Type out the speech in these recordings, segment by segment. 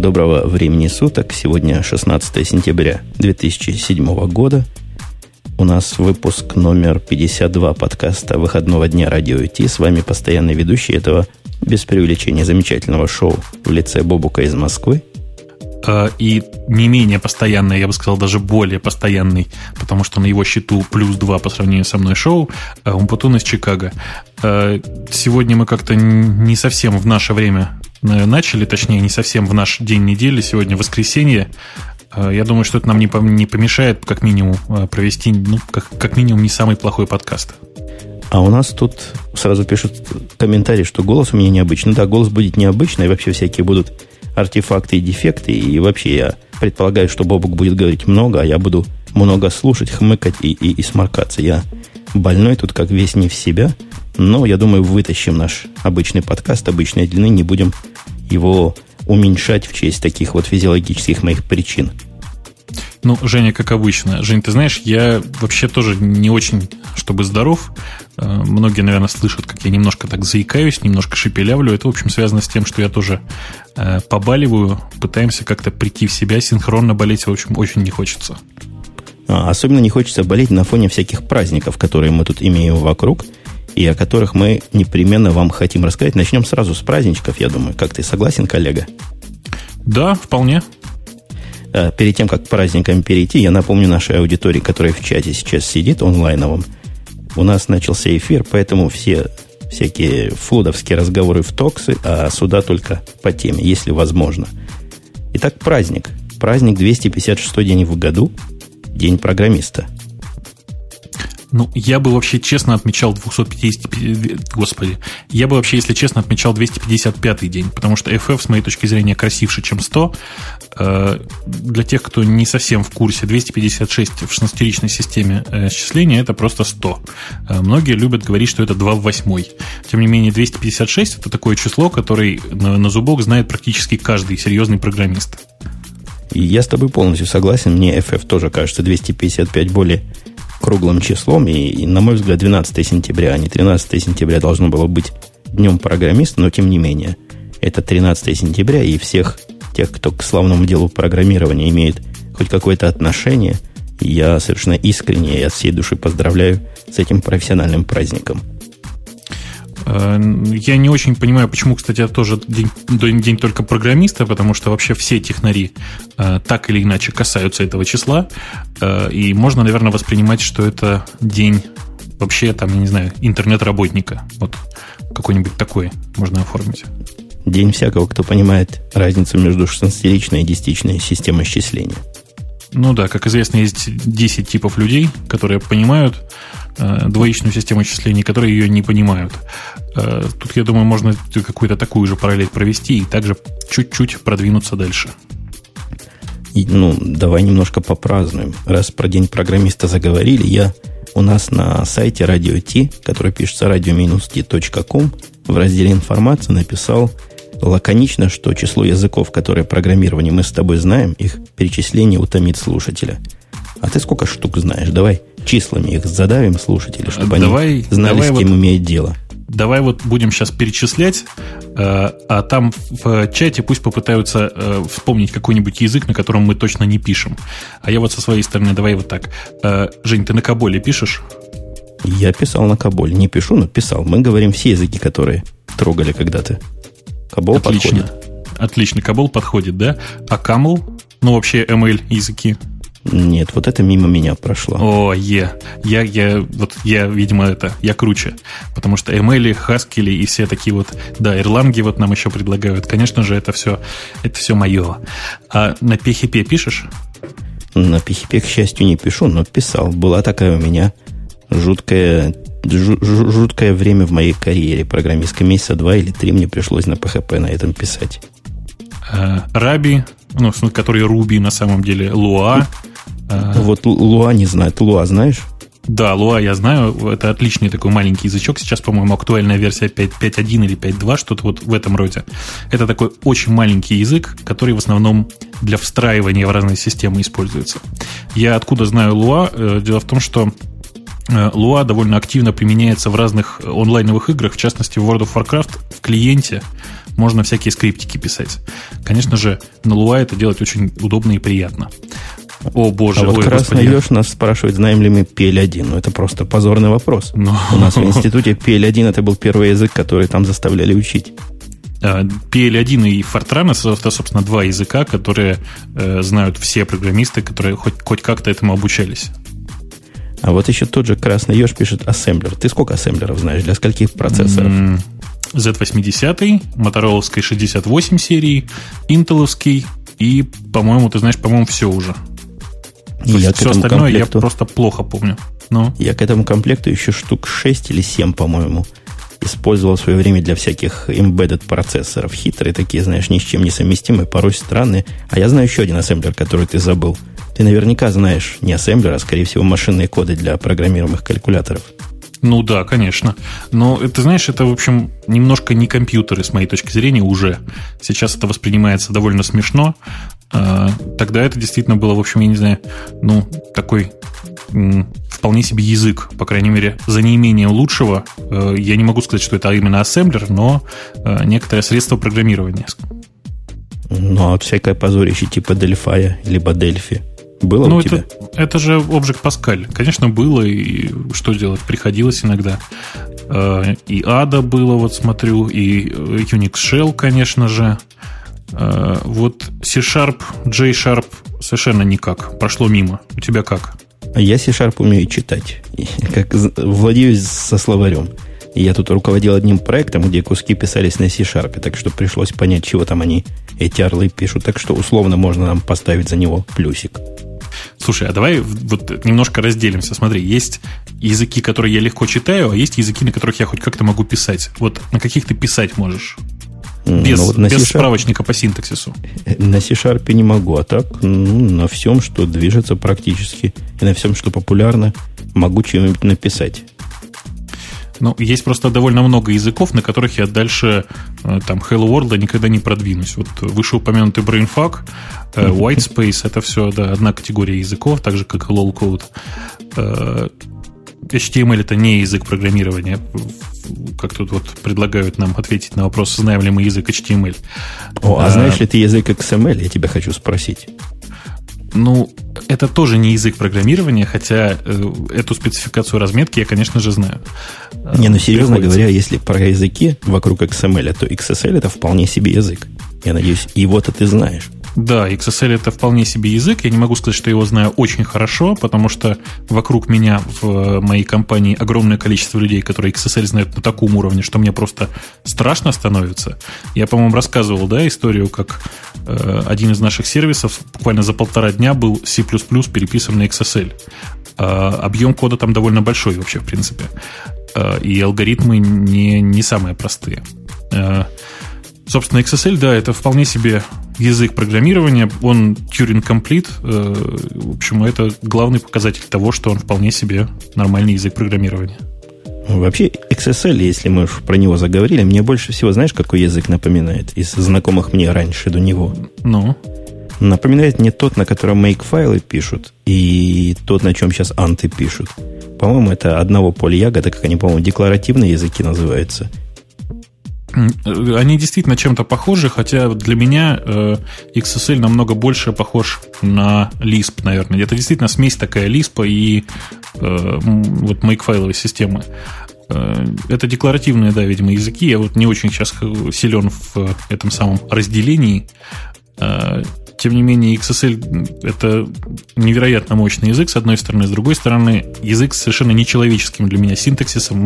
Доброго времени суток. Сегодня 16 сентября 2007 года. У нас выпуск номер 52 подкаста выходного дня радио Ти. С вами постоянный ведущий этого без преувеличения замечательного шоу в лице Бобука из Москвы. А, и не менее постоянный, я бы сказал, даже более постоянный, потому что на его счету плюс 2 по сравнению со мной шоу, а, Умпутун из Чикаго. А, сегодня мы как-то не совсем в наше время э, начали, точнее, не совсем в наш день недели, сегодня воскресенье. Э, я думаю, что это нам не помешает, как минимум, э, провести, ну, как, как минимум, не самый плохой подкаст. А у нас тут сразу пишут комментарий, что голос у меня необычный. Да, голос будет необычный, и вообще всякие будут артефакты и дефекты. И вообще я предполагаю, что Бобук будет говорить много, а я буду много слушать, хмыкать и, и, и сморкаться. Я больной тут как весь не в себя, но я думаю, вытащим наш обычный подкаст обычной длины, не будем его уменьшать в честь таких вот физиологических моих причин. Ну, Женя, как обычно. Жень, ты знаешь, я вообще тоже не очень, чтобы здоров. Э, многие, наверное, слышат, как я немножко так заикаюсь, немножко шепелявлю. Это, в общем, связано с тем, что я тоже э, побаливаю, пытаемся как-то прийти в себя, синхронно болеть, в общем, очень не хочется. А, особенно не хочется болеть на фоне всяких праздников, которые мы тут имеем вокруг – и о которых мы непременно вам хотим рассказать. Начнем сразу с праздничков, я думаю. Как ты согласен, коллега? Да, вполне. А, перед тем, как к праздникам перейти, я напомню нашей аудитории, которая в чате сейчас сидит онлайновом. У нас начался эфир, поэтому все всякие флудовские разговоры в токсы, а сюда только по теме, если возможно. Итак, праздник. Праздник 256 день в году. День программиста – ну, я бы вообще честно отмечал 250... Господи. Я бы вообще, если честно, отмечал 255 день, потому что FF, с моей точки зрения, красивше, чем 100. Э, для тех, кто не совсем в курсе, 256 в 16-ричной системе э, счисления – это просто 100. Э, многие любят говорить, что это 2 в 8. Тем не менее, 256 – это такое число, которое на, зубок знает практически каждый серьезный программист. Я с тобой полностью согласен. Мне FF тоже кажется 255 более круглым числом, и, и, на мой взгляд, 12 сентября, а не 13 сентября должно было быть днем программиста, но тем не менее, это 13 сентября, и всех тех, кто к славному делу программирования имеет хоть какое-то отношение, я совершенно искренне и от всей души поздравляю с этим профессиональным праздником. Э, я не очень понимаю, почему, кстати, это тоже день, день только программиста, потому что вообще все технари э, так или иначе касаются этого числа. Э, и можно, наверное, воспринимать, что это день вообще, там, я не знаю, интернет-работника. Вот какой-нибудь такой можно оформить. День всякого, кто понимает разницу между 16-личной и 10 системой счисления. Ну да, как известно, есть 10 типов людей, которые понимают двоичную систему числений, которые ее не понимают. Э, тут, я думаю, можно какую-то такую же параллель провести и также чуть-чуть продвинуться дальше. И, ну, давай немножко попразднуем. Раз про день программиста заговорили, я у нас на сайте Radio T, который пишется radio-t.com, в разделе информация написал лаконично, что число языков, которые программирование мы с тобой знаем, их перечисление утомит слушателя. А ты сколько штук знаешь? Давай числами их задавим слушателя, чтобы давай, они знали, давай с кем вот, имеют дело. Давай вот будем сейчас перечислять, э, а там в чате пусть попытаются э, вспомнить какой-нибудь язык, на котором мы точно не пишем. А я вот со своей стороны, давай вот так. Э, Жень, ты на Каболе пишешь? Я писал на Каболе. Не пишу, но писал. Мы говорим все языки, которые трогали когда-то. Кабол Отлично. подходит. Отлично, Кабол подходит, да? А Камл? Ну, вообще ML языки. Нет, вот это мимо меня прошло. О, е. Я, я, вот я, видимо, это, я круче. Потому что ML, Haskell и все такие вот, да, Ирланги вот нам еще предлагают. Конечно же, это все, это все мое. А на PHP пишешь? На PHP, к счастью, не пишу, но писал. Была такая у меня жуткая жуткое время в моей карьере программистской. Месяца два или три мне пришлось на PHP на этом писать. Э, Раби, ну, который Руби на самом деле, Луа. Э, вот Луа не знает. Луа знаешь? Да, Луа я знаю. Это отличный такой маленький язычок. Сейчас, по-моему, актуальная версия 5.1 или 5.2, что-то вот в этом роде. Это такой очень маленький язык, который в основном для встраивания в разные системы используется. Я откуда знаю Луа? Э, дело в том, что Lua довольно активно применяется в разных онлайновых играх, в частности в World of Warcraft в клиенте можно всякие скриптики писать. Конечно же, на Lua это делать очень удобно и приятно. О, боже, а вот ой, Красный Еж нас спрашивает, знаем ли мы PL1. Ну, это просто позорный вопрос. Но... У нас в институте PL1 это был первый язык, который там заставляли учить. PL1 и Fortran это, собственно, два языка, которые э, знают все программисты, которые хоть, хоть как-то этому обучались. А вот еще тот же Красный Еж пишет ассемблер. Ты сколько ассемблеров знаешь? Для скольких процессоров? Z80, Motorola 68 серии, Intel и, по-моему, ты знаешь, по-моему, все уже. То я все остальное комплекту, я просто плохо помню. Но. Я к этому комплекту еще штук 6 или 7, по-моему, использовал в свое время для всяких embedded процессоров. Хитрые такие, знаешь, ни с чем не совместимые, порой странные. А я знаю еще один ассемблер, который ты забыл. Ты наверняка знаешь не ассемблер, а, скорее всего, машинные коды для программируемых калькуляторов. Ну да, конечно. Но ты знаешь, это, в общем, немножко не компьютеры, с моей точки зрения, уже. Сейчас это воспринимается довольно смешно. А, тогда это действительно было, в общем, я не знаю, ну, такой вполне себе язык, по крайней мере, за неимением лучшего. Э, я не могу сказать, что это именно ассемблер, но э, некоторое средство программирования. Ну, а всякое позорище типа Дельфая, либо Дельфи было ну, у это, тебя? Это же Object Pascal. Конечно, было, и что делать? Приходилось иногда. Э, и ADA было, вот смотрю, и Unix Shell, конечно же. Вот C-Sharp, J-Sharp совершенно никак. Прошло мимо. У тебя как? Я C-Sharp умею читать, как владею со словарем. Я тут руководил одним проектом, где куски писались на C-Sharp, так что пришлось понять, чего там они, эти орлы пишут. Так что условно можно нам поставить за него плюсик. Слушай, а давай вот немножко разделимся. Смотри, есть языки, которые я легко читаю, а есть языки, на которых я хоть как-то могу писать. Вот на каких ты писать можешь? Без, ну, вот на без справочника по синтаксису. На C-Sharp не могу, а так ну, на всем, что движется практически, и на всем, что популярно, могу что-нибудь написать. Ну, есть просто довольно много языков, на которых я дальше э, там Hello World никогда не продвинусь. Вот вышеупомянутый BrainFuck, э, Whitespace, это все да, одна категория языков, так же, как и LOL-Code. Э, HTML это не язык программирования как тут вот предлагают нам ответить на вопрос, знаем ли мы язык HTML. О, а, а знаешь ли ты язык XML, я тебя хочу спросить. Ну, это тоже не язык программирования, хотя э, эту спецификацию разметки я, конечно же, знаю. Не, ну серьезно Приходится. говоря, если про языки вокруг XML, то XSL это вполне себе язык. Я надеюсь, его-то ты знаешь. Да, XSL это вполне себе язык. Я не могу сказать, что я его знаю очень хорошо, потому что вокруг меня в моей компании огромное количество людей, которые XSL знают на таком уровне, что мне просто страшно становится. Я, по-моему, рассказывал, да, историю, как э, один из наших сервисов буквально за полтора дня был C++ переписан на XSL. Э, объем кода там довольно большой вообще, в принципе. Э, и алгоритмы не, не самые простые. Э, Собственно, XSL, да, это вполне себе язык программирования. Он Turing Complete. Э, в общем, это главный показатель того, что он вполне себе нормальный язык программирования. Вообще, XSL, если мы уж про него заговорили, мне больше всего, знаешь, какой язык напоминает из знакомых мне раньше до него? Ну? Напоминает мне тот, на котором make-файлы пишут, и тот, на чем сейчас анты пишут. По-моему, это одного поля ягода, как они, по-моему, декларативные языки называются. Они действительно чем-то похожи, хотя для меня э, XSL намного больше похож на Lisp, наверное. Это действительно смесь такая Lisp и э, вот makefайловой системы. Э, это декларативные, да, видимо, языки. Я вот не очень сейчас силен в этом самом разделении. Э, тем не менее, XSL — это невероятно мощный язык, с одной стороны. С другой стороны, язык совершенно нечеловеческим для меня синтаксисом.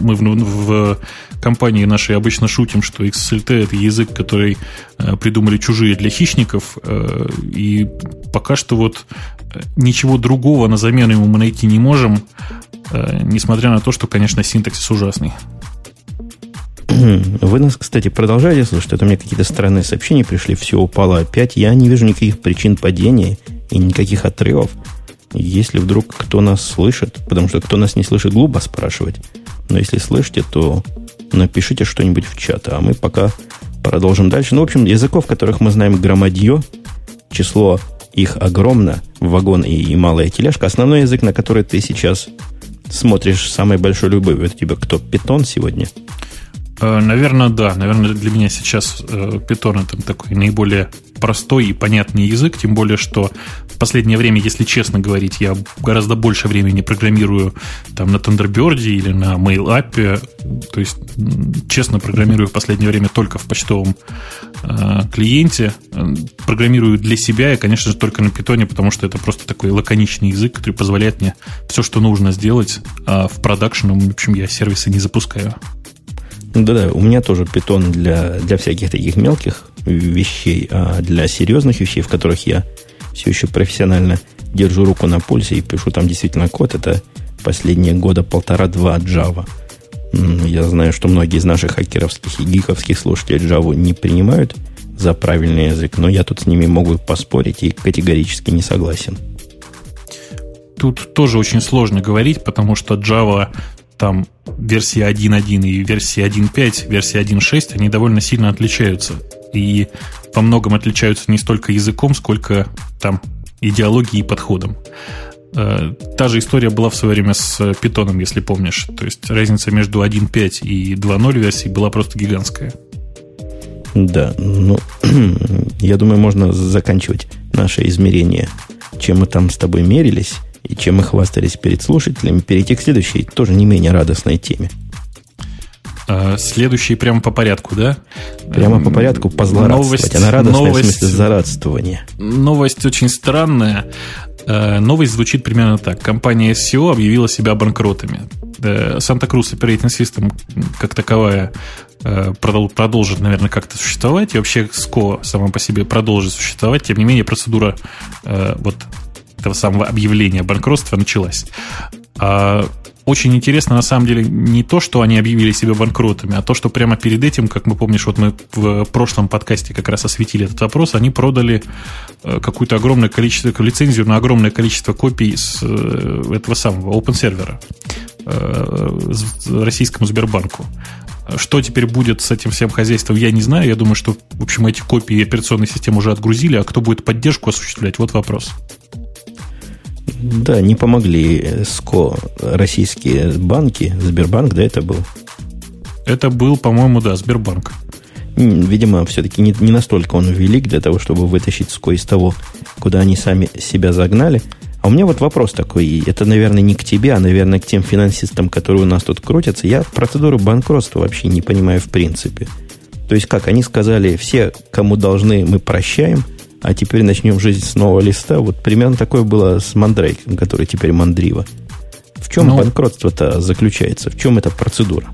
Мы в, в компании нашей обычно шутим, что XSLT — это язык, который э, придумали чужие для хищников, э, и пока что вот ничего другого на замену ему мы найти не можем, э, несмотря на то, что, конечно, синтаксис ужасный. Вы нас, кстати, продолжаете слушать? Это у меня какие-то странные сообщения пришли. Все упало опять. Я не вижу никаких причин падения и никаких отрывов. Если вдруг кто нас слышит, потому что кто нас не слышит, глупо спрашивать. Но если слышите, то напишите что-нибудь в чат. А мы пока продолжим дальше. Ну, в общем, языков, которых мы знаем громадье, число их огромно, вагон и, и малая тележка. Основной язык, на который ты сейчас смотришь самой большой любовью? Это тебе кто, питон сегодня? Э, наверное, да. Наверное, для меня сейчас Python это такой наиболее простой и понятный язык, тем более, что в последнее время, если честно говорить, я гораздо больше времени программирую там на Thunderbird или на MailApp, то есть честно программирую в последнее время только в почтовом э, клиенте, программирую для себя и, конечно же, только на Python, потому что это просто такой лаконичный язык, который позволяет мне все, что нужно сделать, а в продакшн, в общем, я сервисы не запускаю. Да-да, у меня тоже питон для, для всяких таких мелких вещей, а для серьезных вещей, в которых я все еще профессионально держу руку на пульсе и пишу там действительно код, это последние года полтора-два Java. Я знаю, что многие из наших хакеровских и гиковских слушателей Java не принимают за правильный язык, но я тут с ними могу поспорить и категорически не согласен. Тут тоже очень сложно говорить, потому что Java там версия 1.1 и версия 1.5, версия 1.6, они довольно сильно отличаются. И во многом отличаются не столько языком, сколько там идеологией и подходом. Э, та же история была в свое время с питоном, если помнишь. То есть разница между 1.5 и 2.0 версией была просто гигантская. Да, ну, я думаю, можно заканчивать наше измерение, чем мы там с тобой мерились и чем мы хвастались перед слушателями, перейти к следующей, тоже не менее радостной теме. А, следующий прямо по порядку, да? Прямо по порядку позлорадствовать. Новость, Она радостная новость, в смысле зарадствования. Новость очень странная. А, новость звучит примерно так. Компания SEO объявила себя банкротами. Santa-Cruz Operating System как таковая а, продолжит, наверное, как-то существовать, и вообще SCO сама по себе продолжит существовать. Тем не менее, процедура вот этого самого объявления банкротства началась. А очень интересно, на самом деле, не то, что они объявили себя банкротами, а то, что прямо перед этим, как мы помнишь, вот мы в прошлом подкасте как раз осветили этот вопрос, они продали э, какое-то огромное количество, лицензию на огромное количество копий с э, этого самого open сервера э, российскому Сбербанку. Что теперь будет с этим всем хозяйством, я не знаю. Я думаю, что, в общем, эти копии операционной системы уже отгрузили, а кто будет поддержку осуществлять, вот вопрос. Да, не помогли СКО российские банки. Сбербанк, да, это был? Это был, по-моему, да, Сбербанк. Видимо, все-таки не, не настолько он велик для того, чтобы вытащить СКО из того, куда они сами себя загнали. А у меня вот вопрос такой, это, наверное, не к тебе, а, наверное, к тем финансистам, которые у нас тут крутятся. Я процедуру банкротства вообще не понимаю в принципе. То есть как, они сказали, все, кому должны, мы прощаем – а теперь начнем жизнь с нового листа. Вот примерно такое было с Мандрейком, который теперь Мандрива. В чем ну, банкротство-то заключается? В чем эта процедура?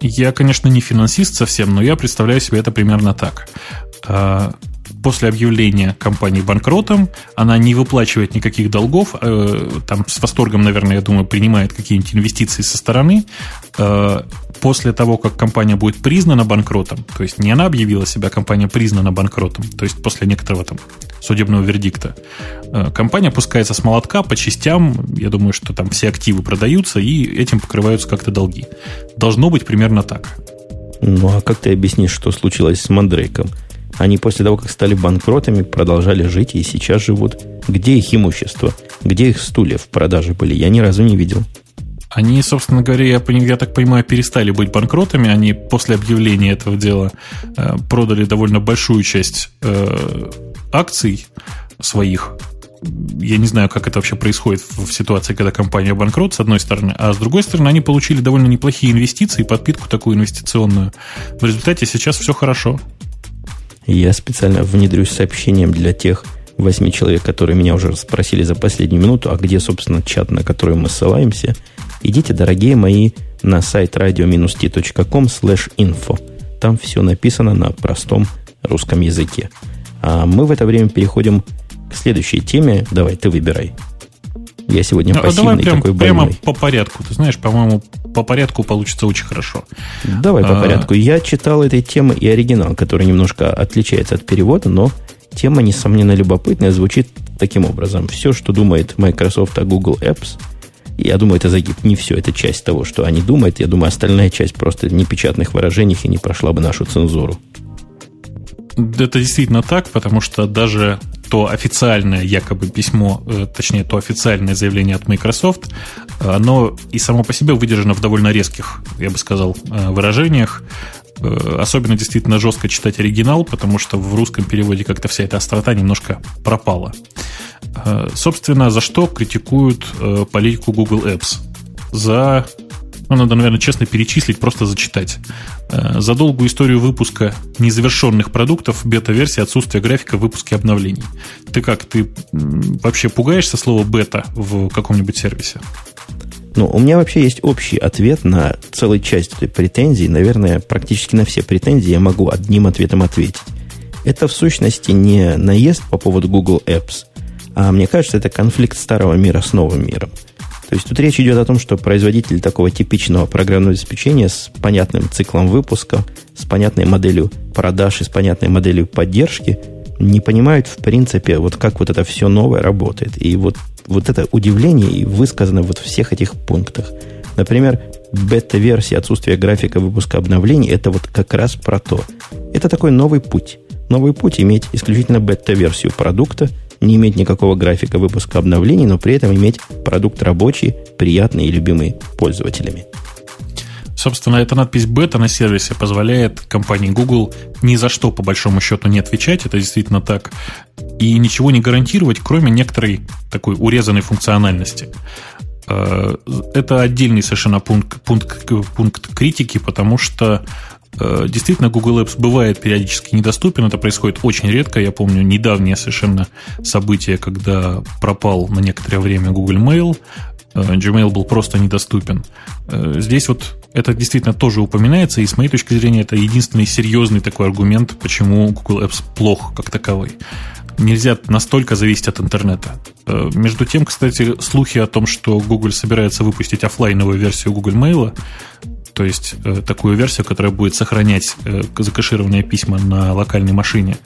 Я, конечно, не финансист совсем, но я представляю себе это примерно так. А, после объявления компании банкротом она не выплачивает никаких долгов, э, там с восторгом, наверное, я думаю, принимает какие-нибудь инвестиции со стороны. После того, как компания будет признана банкротом, то есть не она объявила себя, компания признана банкротом, то есть после некоторого там судебного вердикта, э, компания опускается с молотка по частям, я думаю, что там все активы продаются, и этим покрываются как-то долги. Должно быть примерно так. Ну, а как ты объяснишь, что случилось с Мандрейком? Они после того, как стали банкротами, продолжали жить и сейчас живут. Где их имущество? Где их стулья в продаже были? Я ни разу не видел. Они, собственно говоря, я, я так понимаю, перестали быть банкротами. Они после объявления этого дела э, продали довольно большую часть э, акций своих. Я не знаю, как это вообще происходит в, ситуации, когда компания банкрот, с одной стороны, а с другой стороны, они получили довольно неплохие инвестиции, подпитку такую инвестиционную. В результате сейчас все хорошо. Я специально внедрюсь сообщением для тех восьми человек, которые меня уже спросили за последнюю минуту, а где, собственно, чат, на который мы ссылаемся. Идите, дорогие мои, на сайт radio-t.com slash info. Там все написано на простом русском языке. А мы в это время переходим к следующей теме. Давай, ты выбирай. Я сегодня а, пассивный давай прям, такой больной. Прямо по порядку. Ты знаешь, по-моему, по порядку получится очень хорошо. Давай по а... порядку. Я читал этой темы и оригинал, который немножко отличается от перевода, но тема, несомненно, любопытная, звучит таким образом. Все, что думает Microsoft о Google Apps, я думаю, это загиб не все, это часть того, что они думают. Я думаю, остальная часть просто непечатных выражений и не прошла бы нашу цензуру. Это действительно так, потому что даже то официальное якобы письмо, э, точнее, то официальное заявление от Microsoft, оно и само по себе выдержано в довольно резких, я бы сказал, э, выражениях. Особенно действительно жестко читать оригинал, потому что в русском переводе как-то вся эта острота немножко пропала. Собственно, за что критикуют политику Google Apps? За ну, надо, наверное, честно перечислить, просто зачитать. Э, за долгую историю выпуска незавершенных продуктов, бета-версии, отсутствие графика в обновлений. Ты как, ты вообще пугаешься слова бета в каком-нибудь сервисе? Ну, у меня вообще есть общий ответ на целую часть этой претензии. Наверное, практически на все претензии я могу одним ответом ответить. Это в сущности не наезд по поводу Google Apps, а мне кажется, это конфликт старого мира с новым миром. То есть тут речь идет о том, что производитель такого типичного программного обеспечения с понятным циклом выпуска, с понятной моделью продаж и с понятной моделью поддержки не понимают, в принципе, вот как вот это все новое работает. И вот, вот это удивление и высказано вот в всех этих пунктах. Например, бета-версия отсутствия графика выпуска обновлений – это вот как раз про то. Это такой новый путь. Новый путь иметь исключительно бета-версию продукта – не иметь никакого графика выпуска обновлений, но при этом иметь продукт рабочий, приятный и любимый пользователями. Собственно, эта надпись бета на сервисе позволяет компании Google ни за что, по большому счету, не отвечать, это действительно так, и ничего не гарантировать, кроме некоторой такой урезанной функциональности. Э, это отдельный совершенно пункт, пункт, пункт критики, потому что действительно, Google Apps бывает периодически недоступен. Это происходит очень редко. Я помню недавнее совершенно событие, когда пропал на некоторое время Google Mail. Э, Gmail был просто недоступен. Э, здесь вот это действительно тоже упоминается, и с моей точки зрения это единственный серьезный такой аргумент, почему Google Apps плох как таковой. Нельзя настолько зависеть от интернета. Между тем, кстати, слухи о том, что Google собирается выпустить офлайновую версию Google Mail, то есть э, такую версию, которая будет сохранять э, закэшированные письма на локальной машине.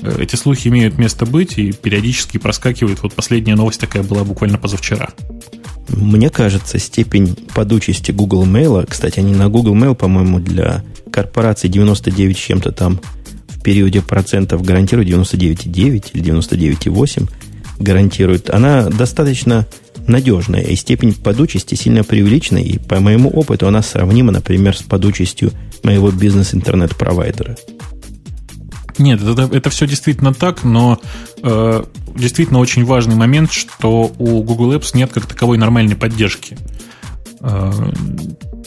Э, эти слухи имеют место быть и периодически проскакивают. Вот последняя новость такая была буквально позавчера. Мне кажется, степень подучести Google Mail, кстати, они на Google Mail, по-моему, для корпорации 99 чем-то там в периоде процентов гарантируют 99,9 или 99,8 гарантируют, она достаточно надежная, и степень подучести сильно преувеличена, и по моему опыту она сравнима, например, с подучестью моего бизнес-интернет-провайдера. Нет, это, это все действительно так, но э, действительно очень важный момент, что у Google Apps нет как таковой нормальной поддержки. Э,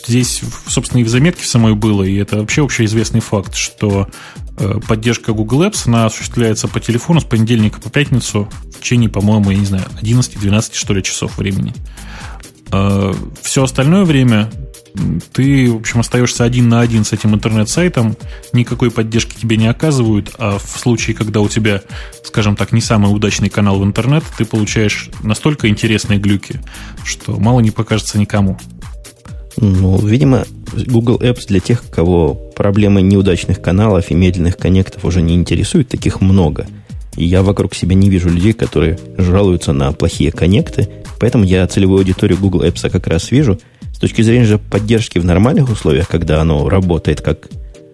здесь, собственно, и в заметке в самой было, и это вообще общеизвестный факт, что поддержка Google Apps, она осуществляется по телефону с понедельника по пятницу в течение, по-моему, я не знаю, 11-12, что ли, часов времени. Э, Все остальное время ты, в общем, остаешься один на один с этим интернет-сайтом, никакой поддержки тебе не оказывают, а в случае, когда у тебя, скажем так, не самый удачный канал в интернет, ты получаешь настолько интересные глюки, что мало не покажется никому. Ну, видимо, Google Apps для тех, кого проблемы неудачных каналов и медленных коннектов уже не интересуют, таких много – и я вокруг себя не вижу людей, которые жалуются на плохие коннекты. Поэтому я целевую аудиторию Google Apps как раз вижу. С точки зрения же поддержки в нормальных условиях, когда оно работает как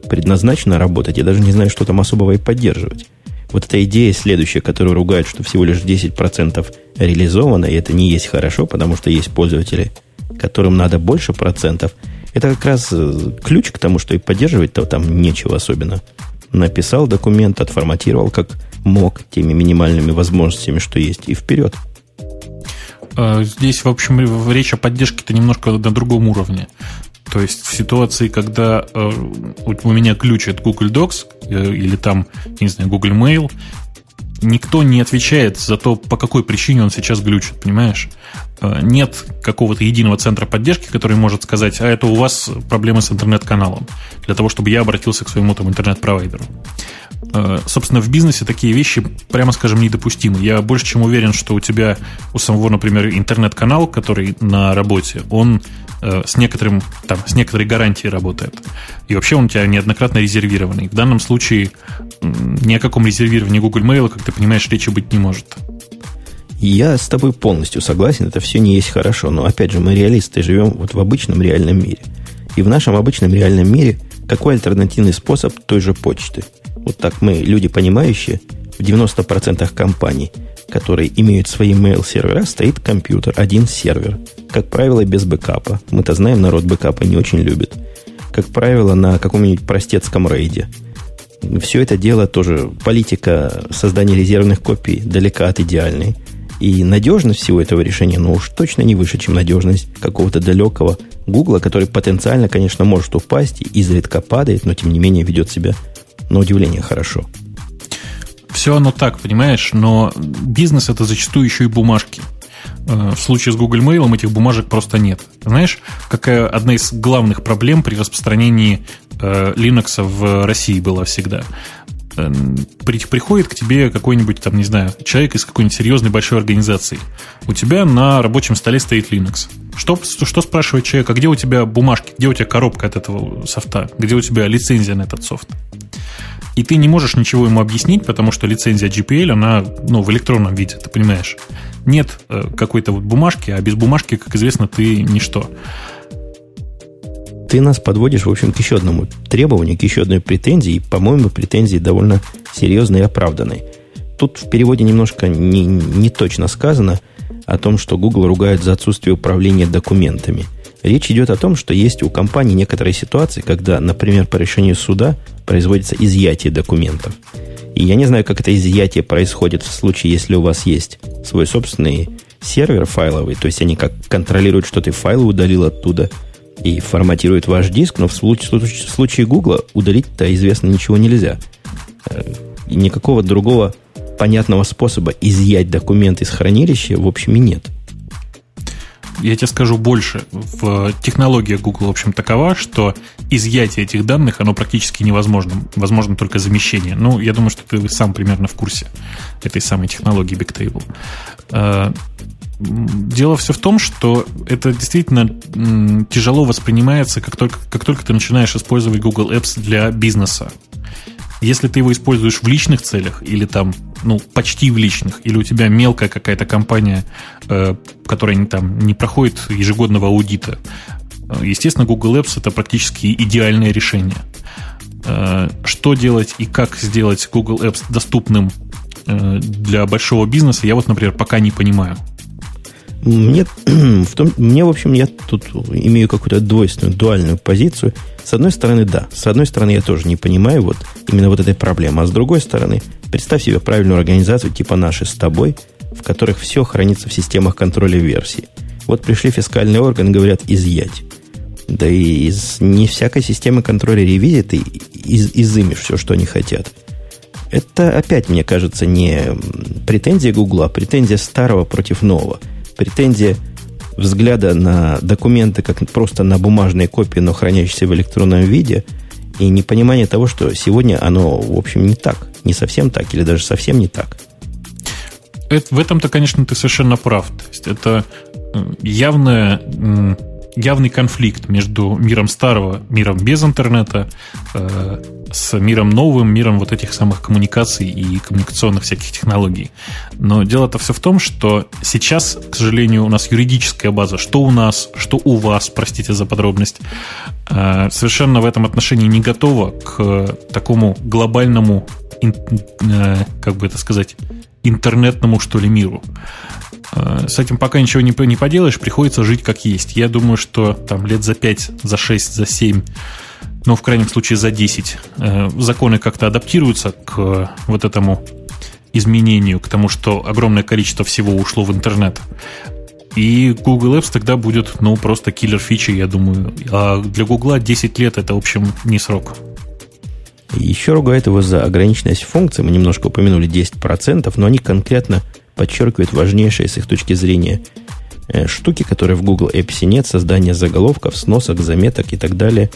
предназначено работать, я даже не знаю, что там особого и поддерживать. Вот эта идея следующая, которую ругают, что всего лишь 10% реализовано, и это не есть хорошо, потому что есть пользователи, которым надо больше процентов, это как раз э, ключ к тому, что и поддерживать-то там нечего особенно. Написал документ, отформатировал, как мог теми минимальными возможностями, что есть, и вперед. А, здесь, в общем, речь о поддержке-то немножко на другом уровне. То есть в ситуации, когда э, у меня ключит Google Docs э, или там, не знаю, Google Mail, никто не отвечает за то, по какой причине он сейчас глючит, понимаешь? Э, нет какого-то единого центра поддержки, который может сказать, а это у вас проблемы с интернет-каналом, для того, чтобы я обратился к своему там интернет-провайдеру. Э, собственно, в бизнесе такие вещи, прямо скажем, недопустимы. Я больше чем уверен, что у тебя у самого, например, интернет-канал, который на работе, он э, с, некоторым, там, с некоторой гарантией работает. И вообще он у тебя неоднократно резервированный. В данном случае ни о каком резервировании Google Mail, как ты понимаешь, речи быть не может. Я с тобой полностью согласен, это все не есть хорошо. Но опять же, мы реалисты, живем вот в обычном реальном мире. И в нашем обычном реальном мире какой альтернативный способ той же почты – вот так мы, люди понимающие, в 90% компаний, которые имеют свои mail-сервера, стоит компьютер, один сервер. Как правило, без бэкапа. Мы-то знаем, народ бэкапа не очень любит. Как правило, на каком-нибудь простецком рейде. Все это дело тоже, политика создания резервных копий далека от идеальной. И надежность всего этого решения, ну уж точно не выше, чем надежность какого-то далекого Гугла, который потенциально, конечно, может упасть и изредка падает, но тем не менее ведет себя на удивление хорошо. Все оно так, понимаешь, но бизнес это зачастую еще и бумажки. Э, в случае с Google Mail этих бумажек просто нет. Знаешь, какая одна из главных проблем при распространении э, Linux в России была всегда? Эм, приходит к тебе какой-нибудь, там, не знаю, человек из какой-нибудь серьезной большой организации. У тебя на рабочем столе стоит Linux. Что, что спрашивает человек, а где у тебя бумажки, где у тебя коробка от этого софта, где у тебя лицензия на этот софт? И ты не можешь ничего ему объяснить, потому что лицензия GPL, она ну, в электронном виде, ты понимаешь. Нет э, какой-то вот бумажки, а без бумажки, как известно, ты ничто ты нас подводишь, в общем, к еще одному требованию, к еще одной претензии, и, по-моему, претензии довольно серьезной и оправданной. Тут в переводе немножко не, не точно сказано о том, что Google ругает за отсутствие управления документами. Речь идет о том, что есть у компании некоторые ситуации, когда, например, по решению суда производится изъятие документов. И я не знаю, как это изъятие происходит в случае, если у вас есть свой собственный сервер файловый, то есть они как контролируют, что ты файлы удалил оттуда – и форматирует ваш диск, но в случае, в случае Гугла удалить-то известно ничего нельзя. Э, и никакого другого понятного способа изъять документ из хранилища, в общем, и нет. Я тебе скажу больше. В технология Google, в общем, такова, что изъятие этих данных, оно практически невозможно. Возможно только замещение. Ну, я думаю, что ты сам примерно в курсе этой самой технологии Bigtable. Э, дело все в том, что это действительно тяжело воспринимается, как только, как только ты начинаешь использовать Google Apps для бизнеса. Если ты его используешь в личных целях или там, ну, почти в личных, или у тебя мелкая какая-то компания, э, которая не, там не проходит ежегодного аудита, э, естественно, Google Apps это практически идеальное решение. Э, что делать и как сделать Google Apps доступным э, для большого бизнеса, я вот, например, пока не понимаю. Мне, в том, мне, в общем, я тут имею какую-то двойственную, дуальную позицию. С одной стороны, да. С одной стороны, я тоже не понимаю вот именно вот этой проблемы. А с другой стороны, представь себе правильную организацию типа нашей с тобой, в которых все хранится в системах контроля версий. Вот пришли фискальные органы, говорят, изъять. Да и из не всякой системы контроля ревизии ты из, изымешь все, что они хотят. Это опять, мне кажется, не претензия Гугла, а претензия старого против нового – претензия взгляда на документы как просто на бумажные копии, но хранящиеся в электронном виде, и непонимание того, что сегодня оно, в общем, не так, не совсем так, или даже совсем не так. Это, в этом-то, конечно, ты совершенно прав. То есть это явное явный конфликт между миром старого, миром без интернета, э, с миром новым, миром вот этих самых коммуникаций и коммуникационных всяких технологий. Но дело-то все в том, что сейчас, к сожалению, у нас юридическая база, что у нас, что у вас, простите за подробность, э, совершенно в этом отношении не готова к такому глобальному, э, как бы это сказать, интернетному, что ли, миру. Э, с этим пока ничего не, не поделаешь, приходится жить как есть. Я думаю, что там лет за 5, за 6, за 7, ну, в крайнем случае за 10, э, законы как-то адаптируются к вот этому изменению, к тому, что огромное количество всего ушло в интернет. И Google Apps тогда будет, ну, просто киллер фичи, я думаю. А для Google 10 лет это, в общем, не срок. Еще ругают его за ограниченность функций. Мы немножко упомянули 10%, но они конкретно подчеркивает важнейшие с их точки зрения э, штуки, которые в Google Apps нет, создание заголовков, сносок, заметок и так далее.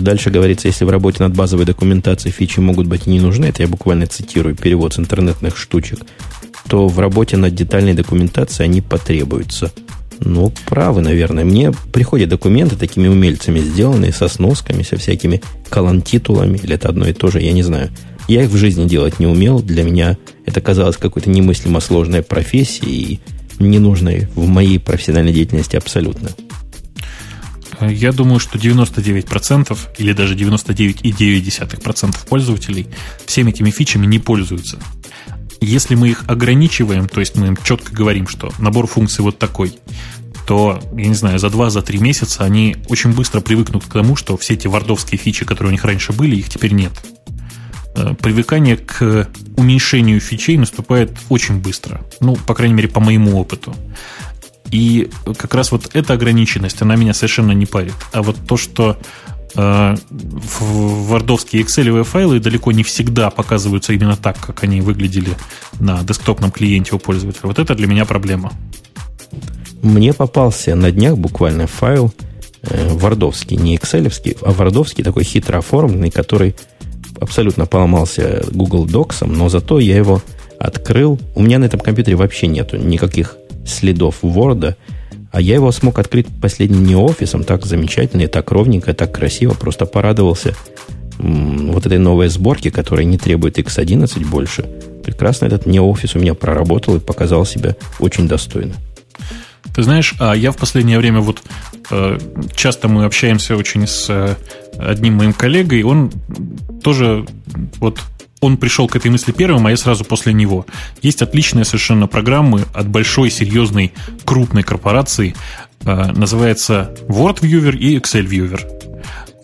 Дальше говорится, если в работе над базовой документацией фичи могут быть и не нужны, это я буквально цитирую перевод с интернетных штучек, то в работе над детальной документацией они потребуются. Ну, правы, наверное. Мне приходят документы такими умельцами сделанные, со сносками, со всякими колонтитулами, или это одно и то же, я не знаю – я их в жизни делать не умел. Для меня это казалось какой-то немыслимо сложной профессией и ненужной в моей профессиональной деятельности абсолютно. Я думаю, что 99% или даже 99,9% пользователей всеми этими фичами не пользуются. Если мы их ограничиваем, то есть мы им четко говорим, что набор функций вот такой, то, я не знаю, за 2-3 за месяца они очень быстро привыкнут к тому, что все эти вардовские фичи, которые у них раньше были, их теперь нет. Э, привыкание к уменьшению фичей наступает очень быстро. Ну, по крайней мере, по моему опыту. И как раз вот эта ограниченность, она меня совершенно не парит. А вот то, что вардовские excel файлы далеко не всегда показываются именно так, как они выглядели на десктопном клиенте у пользователя, вот это для меня проблема. Мне попался на днях буквально файл э, вардовский, не экселевский, а вардовский такой хитро оформленный, который абсолютно поломался Google Docs, но зато я его открыл. У меня на этом компьютере вообще нету никаких следов Word, я его смог открыть последним не офисом, так замечательно, и так ровненько, и так красиво, просто порадовался вот этой новой сборке, которая не требует X11 больше. Прекрасно этот не офис у меня проработал и показал себя очень достойно. Ты знаешь, а я в последнее время вот э, часто мы общаемся очень с э, одним моим коллегой, он тоже вот он пришел к этой мысли первым, а я сразу после него. Есть отличные совершенно программы от большой, серьезной, крупной корпорации. Э, называется Word Viewer и Excel Viewer.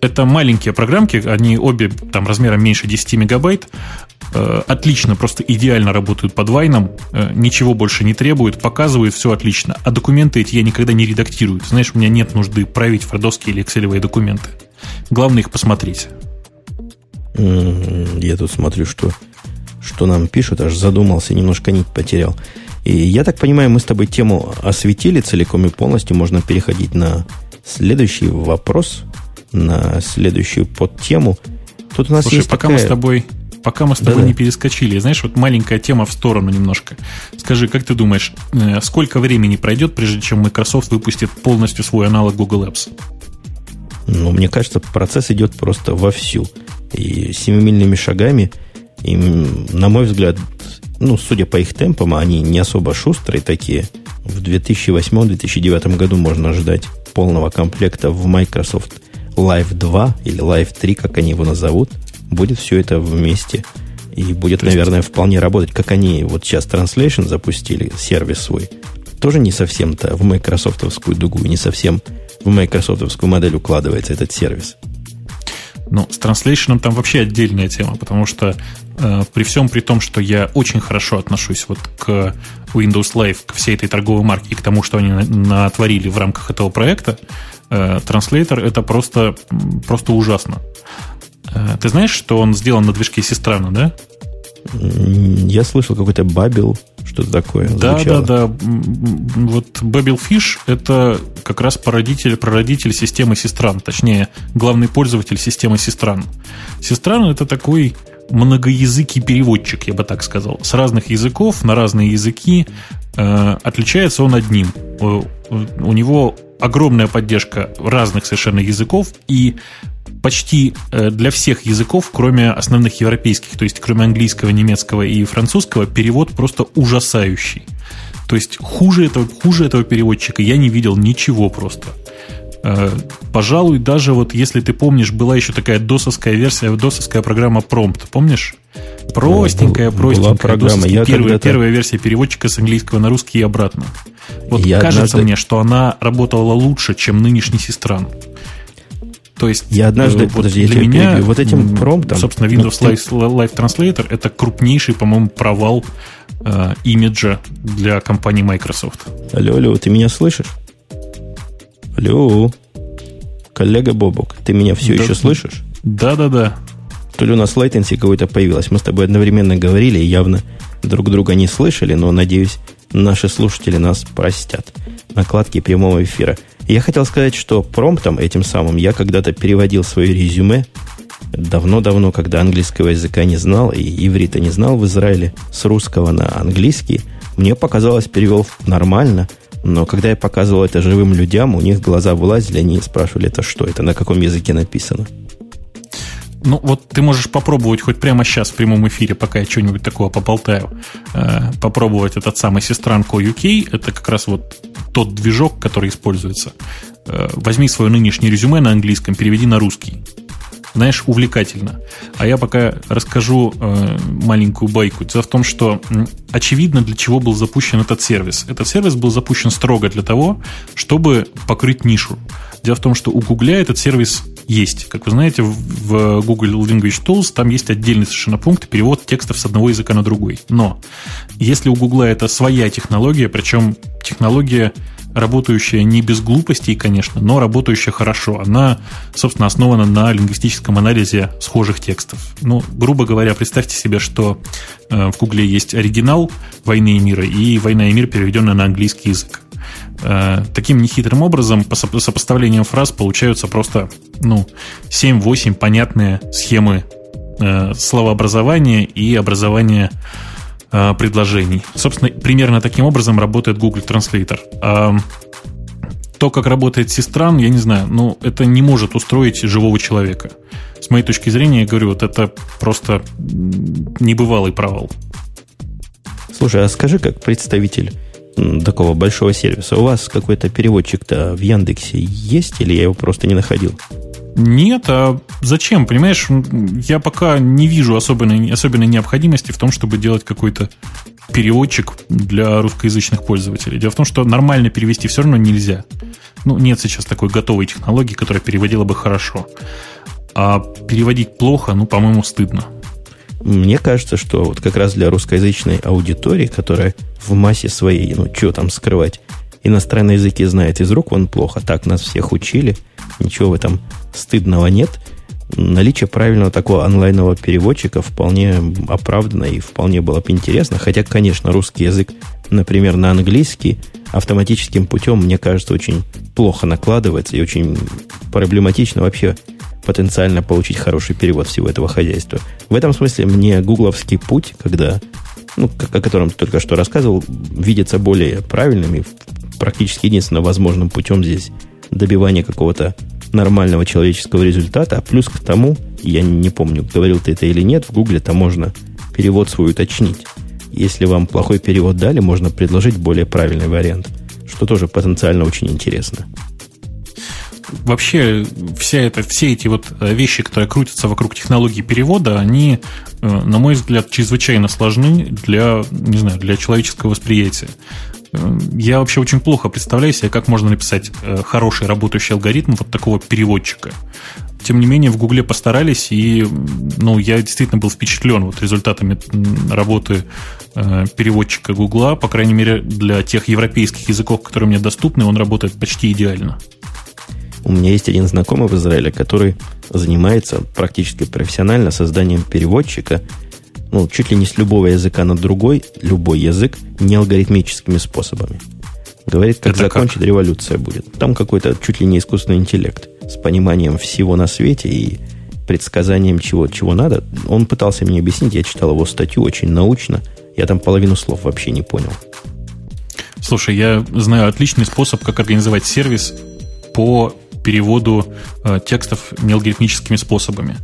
Это маленькие программки, они обе там размером меньше 10 мегабайт. Э, отлично, просто идеально работают под вайном, э, ничего больше не требуют, показывают все отлично. А документы эти я никогда не редактирую. Знаешь, у меня нет нужды править фордовские или экселевые документы. Главное их посмотреть. Я тут смотрю, что, что нам пишут, аж задумался, немножко нить потерял. И я так понимаю, мы с тобой тему осветили целиком и полностью. Можно переходить на следующий вопрос, на следующую подтему. Тут у нас Слушай, есть пока такая... мы с тобой пока мы с тобой Да-да. не перескочили, знаешь, вот маленькая тема в сторону немножко. Скажи, как ты думаешь, э, сколько времени пройдет, прежде чем Microsoft выпустит полностью свой аналог Google Apps? Ну, мне кажется, процесс идет просто вовсю. И семимильными шагами, и, на мой взгляд, ну, судя по их темпам, они не особо шустрые такие. В 2008-2009 году можно ожидать полного комплекта в Microsoft Live 2 или Live 3, как они его назовут – будет все это вместе. И будет, есть... наверное, вполне работать, как они вот сейчас Translation запустили, сервис свой. Тоже не совсем-то в майкрософтовскую дугу, не совсем в майкрософтовскую модель укладывается этот сервис. Ну, с Translation там вообще отдельная тема, потому что э, при всем при том, что я очень хорошо отношусь вот к Windows Live, к всей этой торговой марке и к тому, что они натворили в рамках этого проекта, э, Translator это просто, просто ужасно. Э, ты знаешь, что он сделан на движке Систрана, да? Я слышал какой-то Бабел, что-то такое. Да, звучало. да, да. Вот Babel Fish это как раз породитель, прародитель системы Систран, точнее, главный пользователь системы Систран. Систран это такой многоязыкий переводчик, я бы так сказал. С разных языков на разные языки э, отличается он одним. У, у него огромная поддержка разных совершенно языков, и почти э, для всех языков, кроме основных европейских, то есть кроме английского, немецкого и французского, перевод просто ужасающий. То есть хуже этого, хуже этого переводчика я не видел ничего просто. Э, пожалуй, даже вот если ты помнишь, была еще такая досовская версия, досовская программа Prompt, помнишь? Простенькая, простенькая. Была программа. Я первая, первая версия переводчика с английского на русский и обратно. Вот я кажется однажды... мне, что она работала лучше, чем нынешний Сестран. То есть, я однажды, вот подожди, для меня, перебью. вот этим промптом... Собственно, Windows ну, Live, Translator это крупнейший, по-моему, провал э, имиджа для компании Microsoft. Алло, алло, ты меня слышишь? Алло, коллега Бобок, ты меня все да, еще слышишь? Да-да-да. То ли у нас latency какой-то появилась. Мы с тобой одновременно говорили и явно друг друга не слышали, но, надеюсь, наши слушатели нас простят. Накладки прямого эфира – я хотел сказать, что промптом этим самым я когда-то переводил свое резюме давно-давно, когда английского языка не знал и иврита не знал в Израиле, с русского на английский. Мне показалось, перевел нормально, но когда я показывал это живым людям, у них глаза вылазили, они спрашивали, это что, это на каком языке написано. Ну, вот ты можешь попробовать хоть прямо сейчас в прямом эфире, пока я что-нибудь такого поболтаю, э, попробовать этот самый сестранку UK. Это как раз вот тот движок, который используется. Э, возьми свое нынешнее резюме на английском, переведи на русский знаешь, увлекательно. А я пока расскажу э, маленькую байку. Дело в том, что очевидно, для чего был запущен этот сервис. Этот сервис был запущен строго для того, чтобы покрыть нишу. Дело в том, что у Google этот сервис есть. Как вы знаете, в Google Language Tools там есть отдельный совершенно пункт перевод текстов с одного языка на другой. Но если у Google это своя технология, причем технология работающая не без глупостей, конечно, но работающая хорошо. Она, собственно, основана на лингвистическом анализе схожих текстов. Ну, грубо говоря, представьте себе, что э, в Гугле есть оригинал «Войны и мира» и «Война и мир», переведенная на английский язык. Э, таким нехитрым образом, по сопоставлением фраз, получаются просто ну, 7-8 понятные схемы э, словообразования и образования Э, предложений. Собственно, примерно таким образом работает Google Translator. А то, как работает Сестран, я не знаю, но это не может устроить живого человека. С моей точки зрения, я говорю, вот это просто небывалый провал. Слушай, а скажи, как представитель такого большого сервиса, у вас какой-то переводчик-то в Яндексе есть или я его просто не находил? Нет, а зачем? Понимаешь, я пока не вижу особенной, особенной необходимости в том, чтобы делать какой-то переводчик для русскоязычных пользователей. Дело в том, что нормально перевести все равно нельзя. Ну, нет сейчас такой готовой технологии, которая переводила бы хорошо. А переводить плохо, ну, по-моему, стыдно. Мне кажется, что вот как раз для русскоязычной аудитории, которая в массе своей, ну, что там скрывать, иностранные языки знает из рук, он плохо. Так нас всех учили. Ничего в этом стыдного нет. Наличие правильного такого онлайнового переводчика вполне оправдано и вполне было бы интересно. Хотя, конечно, русский язык, например, на английский автоматическим путем, мне кажется, очень плохо накладывается и очень проблематично вообще потенциально получить хороший перевод всего этого хозяйства. В этом смысле мне гугловский путь, когда, ну, о котором ты только что рассказывал, видится более правильным и практически единственным возможным путем здесь добивания какого-то нормального человеческого результата, а плюс к тому, я не помню, говорил ты это или нет, в Гугле-то можно перевод свой уточнить. Если вам плохой перевод дали, можно предложить более правильный вариант, что тоже потенциально очень интересно. Вообще, вся это, все эти вот э, вещи, которые крутятся вокруг технологии перевода, они, э, на мой взгляд, чрезвычайно сложны для, не знаю, для человеческого восприятия. Я вообще очень плохо представляю себе, как можно написать э, хороший работающий алгоритм вот такого переводчика. Тем не менее, в Гугле постарались, и ну, я действительно был впечатлен вот результатами работы э, переводчика Гугла. По крайней мере, для тех европейских языков, которые мне доступны, он работает почти идеально. У меня есть один знакомый в Израиле, который занимается практически профессионально созданием переводчика – ну, чуть ли не с любого языка на другой, любой язык, не алгоритмическими способами. Говорит, как Это закончит как? революция будет. Там какой-то чуть ли не искусственный интеллект с пониманием всего на свете и предсказанием чего, чего надо. Он пытался мне объяснить, я читал его статью очень научно. Я там половину слов вообще не понял. Слушай, я знаю отличный способ, как организовать сервис по переводу э, текстов неалгоритмическими способами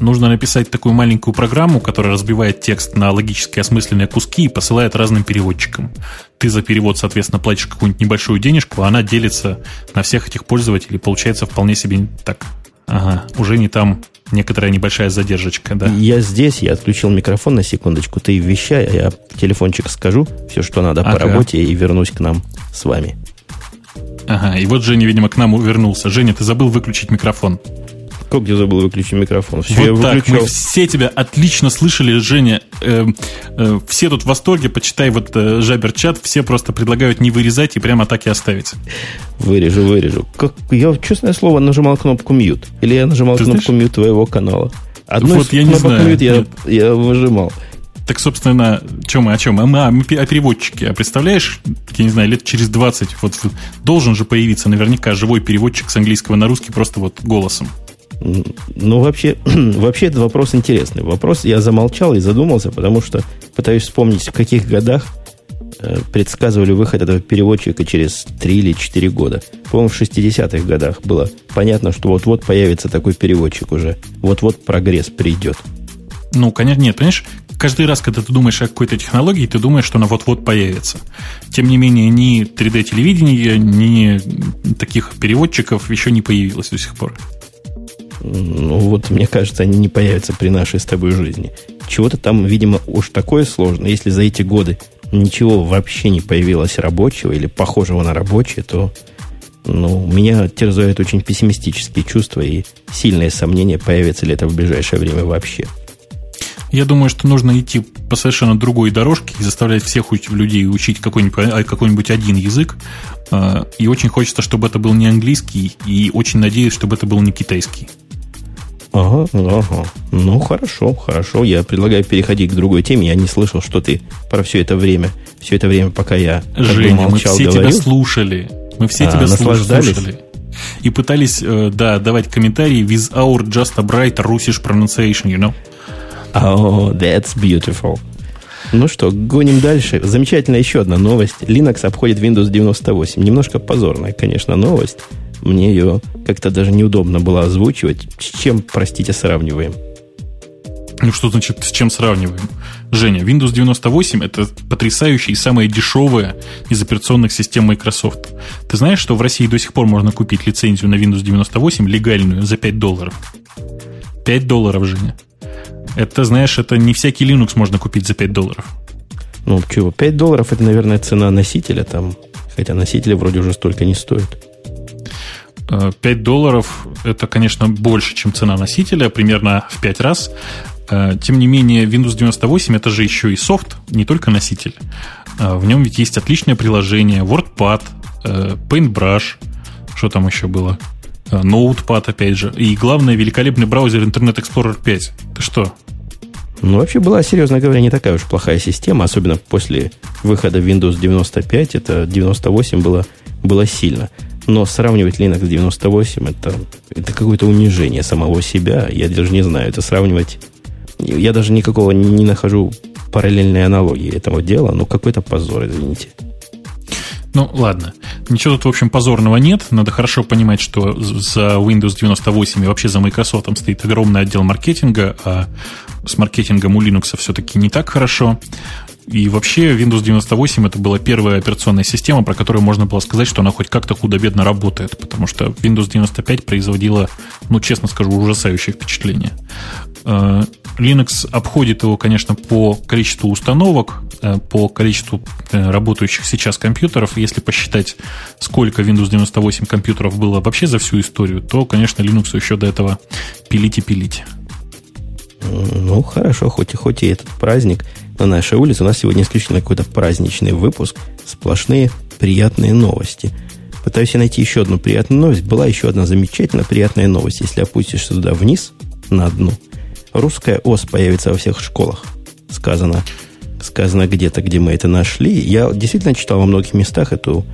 нужно написать такую маленькую программу, которая разбивает текст на логически осмысленные куски и посылает разным переводчикам. Ты за перевод, соответственно, платишь какую-нибудь небольшую денежку, а она делится на всех этих пользователей. Получается вполне себе так. Ага, уже не там некоторая небольшая задержечка, да. Я здесь, я отключил микрофон на секундочку, ты вещай, а я в телефончик скажу все, что надо ага. по работе, и вернусь к нам с вами. Ага, и вот Женя, видимо, к нам вернулся. Женя, ты забыл выключить микрофон. Как где забыл выключить микрофон? Все, вот так, мы все тебя отлично слышали, Женя. Э, э, все тут в восторге, почитай вот э, Jabber-чат, все просто предлагают не вырезать и прямо так и оставить. Вырежу, вырежу. Как, я, честное слово, нажимал кнопку mute. Или я нажимал Ты кнопку mute твоего канала. Одну вот из я не знаю. mute я, я выжимал. Так, собственно, чем мы, о чем? А мы, а, мы о переводчике. А представляешь, я не знаю, лет через 20 вот должен же появиться наверняка живой переводчик с английского на русский просто вот голосом. Ну, вообще, вообще этот вопрос интересный. Вопрос, я замолчал и задумался, потому что пытаюсь вспомнить, в каких годах э, предсказывали выход этого переводчика через 3 или 4 года. По-моему, в 60-х годах было понятно, что вот-вот появится такой переводчик уже. Вот-вот прогресс придет. Ну, конечно, нет, понимаешь, каждый раз, когда ты думаешь о какой-то технологии, ты думаешь, что она вот-вот появится. Тем не менее, ни 3D-телевидение, ни таких переводчиков еще не появилось до сих пор. Ну вот, мне кажется, они не появятся при нашей с тобой жизни. Чего-то там, видимо, уж такое сложно. Если за эти годы ничего вообще не появилось рабочего или похожего на рабочее, то ну, меня терзают очень пессимистические чувства и сильные сомнения, появится ли это в ближайшее время вообще. Я думаю, что нужно идти по совершенно другой дорожке и заставлять всех людей учить какой-нибудь, а, какой-нибудь один язык. А, и очень хочется, чтобы это был не английский, и очень надеюсь, чтобы это был не китайский. Ага, ага. Ну, хорошо, хорошо. Я предлагаю переходить к другой теме. Я не слышал, что ты про все это время, все это время, пока я Женя, молчал, мы все говорил. тебя слушали. Мы все а, тебя слушали. И пытались, э, да, давать комментарии with our just a bright Russish pronunciation, you know? Oh, that's beautiful. Ну что, гоним дальше. Замечательная еще одна новость. Linux обходит Windows 98. Немножко позорная, конечно, новость. Мне ее как-то даже неудобно было озвучивать. С чем, простите, сравниваем? Ну, что значит, с чем сравниваем? Женя, Windows 98 это потрясающая и самая дешевая из операционных систем Microsoft. Ты знаешь, что в России до сих пор можно купить лицензию на Windows 98 легальную за 5 долларов? 5 долларов, Женя. Это, знаешь, это не всякий Linux можно купить за 5 долларов. Ну, чего, 5 долларов это, наверное, цена носителя там. Хотя носители вроде уже столько не стоят. 5 э, долларов это, конечно, больше, чем цена носителя, примерно в 5 раз. Э, тем не менее, Windows 98 это же еще и софт, не только носитель. Э, в нем ведь есть отличное приложение, WordPad, Paintbrush, что там еще было? Notepad, опять же. И главное, великолепный браузер Internet Explorer 5. Ты что? Ну, вообще была, серьезно говоря, не такая уж плохая система, особенно после выхода Windows 95. Это 98 было, было сильно. Но сравнивать Linux 98 это, это какое-то унижение самого себя. Я даже не знаю, это сравнивать... Я даже никакого не, нахожу параллельной аналогии этого дела. Ну, какой-то позор, извините. Ну, ладно. Ничего тут, в общем, позорного нет. Надо хорошо понимать, что за Windows 98 и вообще за Microsoft стоит огромный отдел маркетинга, а с маркетингом у Linux все-таки не так хорошо. И вообще Windows 98 это была первая операционная система, про которую можно было сказать, что она хоть как-то худо-бедно работает, потому что Windows 95 производила, ну, честно скажу, ужасающее впечатление. Э, Linux обходит его, конечно, по количеству установок, э, по количеству э, работающих сейчас компьютеров. Если посчитать, сколько Windows 98 компьютеров было вообще за всю историю, то, конечно, Linux еще до этого пилить и пилить. Ну, хорошо, хоть и хоть и этот праздник – на нашей улице. У нас сегодня исключительно какой-то праздничный выпуск. Сплошные приятные новости. Пытаюсь найти еще одну приятную новость. Была еще одна замечательно приятная новость. Если опустишься туда вниз, на дну, русская ОС появится во всех школах. Сказано, сказано где-то, где мы это нашли. Я действительно читал во многих местах эту,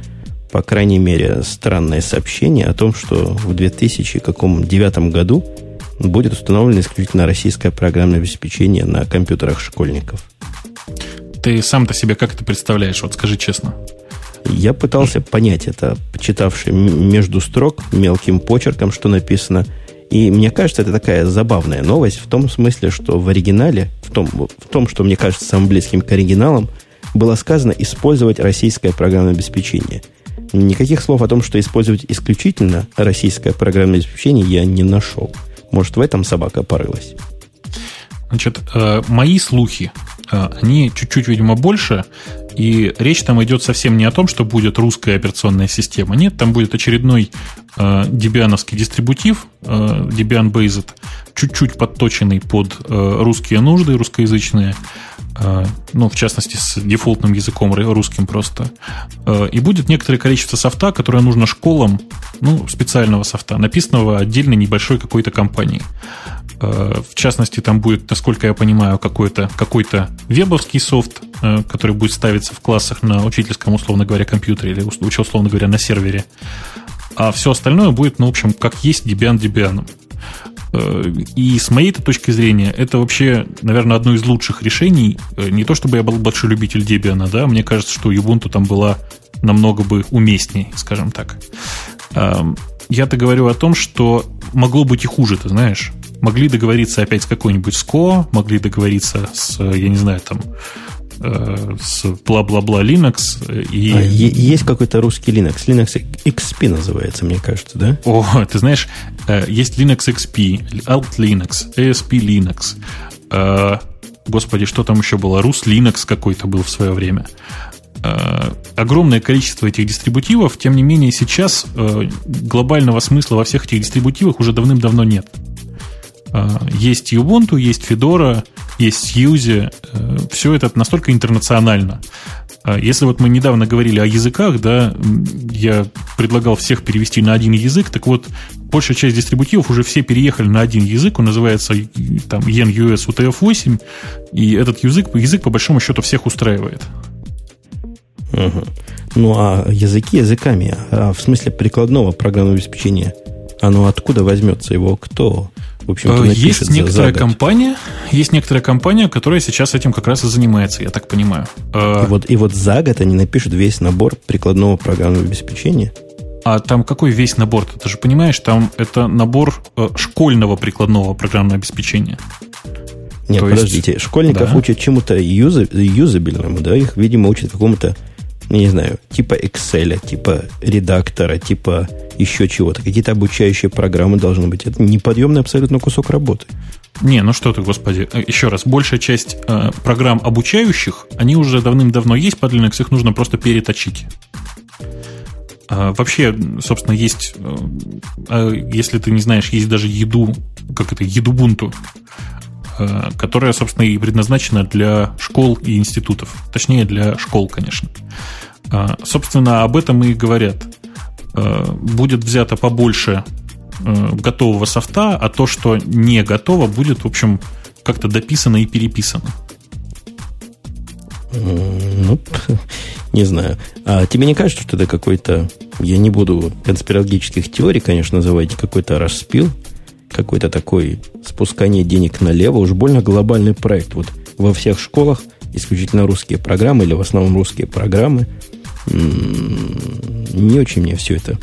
по крайней мере, странное сообщение о том, что в 2009 году будет установлено исключительно российское программное обеспечение на компьютерах школьников. Ты сам-то себе как это представляешь? Вот скажи честно. Я пытался понять это, почитавший между строк мелким почерком, что написано. И мне кажется, это такая забавная новость в том смысле, что в оригинале, в том, в том что мне кажется самым близким к оригиналам, было сказано использовать российское программное обеспечение. Никаких слов о том, что использовать исключительно российское программное обеспечение, я не нашел. Может, в этом собака порылась? Значит, э, мои слухи, они чуть-чуть, видимо, больше, и речь там идет совсем не о том, что будет русская операционная система. Нет, там будет очередной э, дебиановский дистрибутив, Debian Based, чуть-чуть подточенный под русские нужды, русскоязычные, ну, в частности, с дефолтным языком русским просто. И будет некоторое количество софта, которое нужно школам, ну, специального софта, написанного отдельно небольшой какой-то компанией. Э, в частности, там будет, насколько я понимаю, какой-то какой вебовский софт, э, который будет ставиться в классах на учительском, условно говоря, компьютере или, условно говоря, на сервере. А все остальное будет, ну, в общем, как есть Debian Debian. Э, и с моей точки зрения, это вообще, наверное, одно из лучших решений. Э, не то чтобы я был большой любитель Debian, да, мне кажется, что Ubuntu там была намного бы уместней, скажем так. Эм, я-то говорю о том, что могло быть и хуже, ты знаешь. Могли договориться опять с какой-нибудь SCO, могли договориться с, я не знаю, там, э, с бла-бла-бла Linux. И... А, есть какой-то русский Linux. Linux XP называется, мне кажется, да? О, ты знаешь, э, есть Linux XP, Alt Linux, ASP Linux. Э, господи, что там еще было? Rus Linux какой-то был в свое время. Э, огромное количество этих дистрибутивов, тем не менее сейчас э, глобального смысла во всех этих дистрибутивах уже давным-давно нет. Э, есть Ubuntu, есть Fedora, есть Suse, все это настолько интернационально. Если вот мы недавно говорили о языках, да, я предлагал всех перевести на один язык, так вот, большая часть дистрибутивов уже все переехали на один язык, он называется там ENUS UTF-8, и этот язык, язык по большому счету всех устраивает. Угу. Ну, а языки языками, а в смысле прикладного программного обеспечения, оно откуда возьмется? Его кто? В общем есть некоторая за, компания, есть некоторая компания, которая сейчас этим как раз и занимается, я так понимаю. А и вот, и вот за год они напишут весь набор прикладного программного обеспечения. А там какой весь набор? Ты же понимаешь, там это набор э, школьного прикладного программного обеспечения. Нет, То подождите, есть, школьников да. учат чему-то юзабельному, да? Их, видимо, учат какому-то не знаю, типа Excel, типа редактора, типа еще чего-то. Какие-то обучающие программы должны быть. Это неподъемный абсолютно кусок работы. Не, ну что ты, господи. Э, еще раз, большая часть э, программ обучающих, они уже давным-давно есть под Linux, их нужно просто переточить. А, вообще, собственно, есть, э, а, если ты не знаешь, есть даже еду, как это, едубунту, э, которая, собственно, и предназначена для школ и институтов. Точнее, для школ, конечно. А, собственно, об этом и говорят. А, будет взято побольше готового софта, а то, что не готово, будет, в общем, как-то дописано и переписано. Ну, не знаю. А тебе не кажется, что это какой-то... Я не буду конспирологических теорий, конечно, называть, какой-то распил, какой-то такой спускание денег налево, уж больно глобальный проект. Вот во всех школах исключительно русские программы или в основном русские программы – не очень мне все это.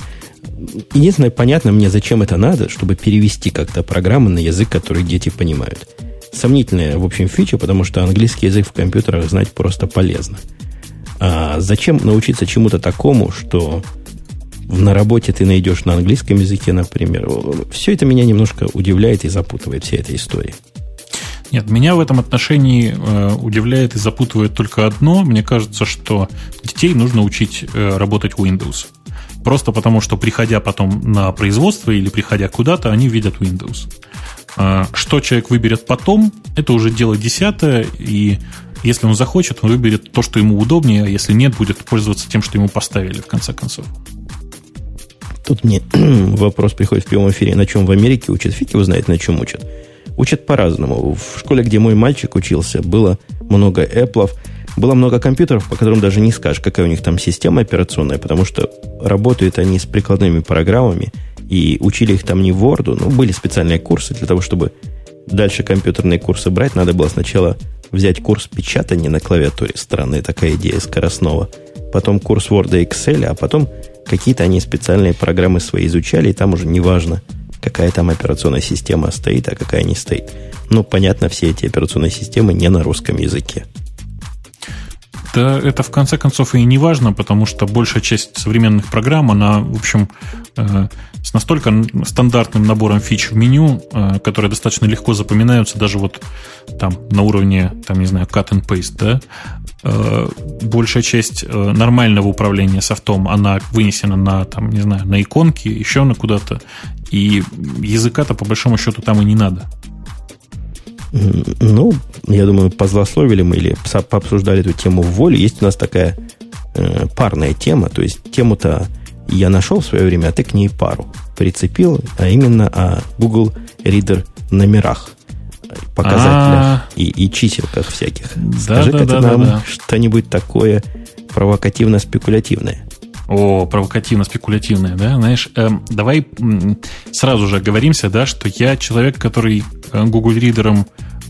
Единственное, понятно мне, зачем это надо, чтобы перевести как-то программы на язык, который дети понимают. Сомнительная, в общем, фича, потому что английский язык в компьютерах знать просто полезно. А зачем научиться чему-то такому, что на работе ты найдешь на английском языке, например? Все это меня немножко удивляет и запутывает, вся эта история. Нет, меня в этом отношении э, удивляет и запутывает только одно. Мне кажется, что детей нужно учить э, работать Windows. Просто потому, что приходя потом на производство или приходя куда-то, они видят Windows. Э, что человек выберет потом, это уже дело десятое, и если он захочет, он выберет то, что ему удобнее, а если нет, будет пользоваться тем, что ему поставили, в конце концов. Тут мне вопрос приходит в прямом эфире, на чем в Америке учат. Фиг его знает, на чем учат. Учат по-разному. В школе, где мой мальчик учился, было много Apple, было много компьютеров, по которым даже не скажешь, какая у них там система операционная, потому что работают они с прикладными программами, и учили их там не Word, но были специальные курсы для того, чтобы дальше компьютерные курсы брать, надо было сначала взять курс печатания на клавиатуре. Странная такая идея скоростного. Потом курс Word и Excel, а потом какие-то они специальные программы свои изучали, и там уже неважно, какая там операционная система стоит, а какая не стоит. Ну, понятно, все эти операционные системы не на русском языке. Да, это в конце концов и не важно, потому что большая часть современных программ, она, в общем, э, с настолько стандартным набором фич в меню, э, которые достаточно легко запоминаются даже вот там на уровне, там, не знаю, cut and paste, да, э, большая часть э, нормального управления софтом, она вынесена на, там, не знаю, на иконки, еще на куда-то, и языка-то по большому счету там и не надо. Ну, я думаю, позлословили мы или пообсуждали эту тему в воле. Есть у нас такая э, парная тема, то есть тему-то я нашел в свое время, а ты к ней пару прицепил, а именно о Google Reader номерах, показателях а. и, и чиселках всяких. Скажи-ка ты нам что-нибудь такое провокативно-спекулятивное. О, провокативно-спекулятивное, да? Знаешь, э, давай сразу же оговоримся, да, что я человек, который э, Google Reader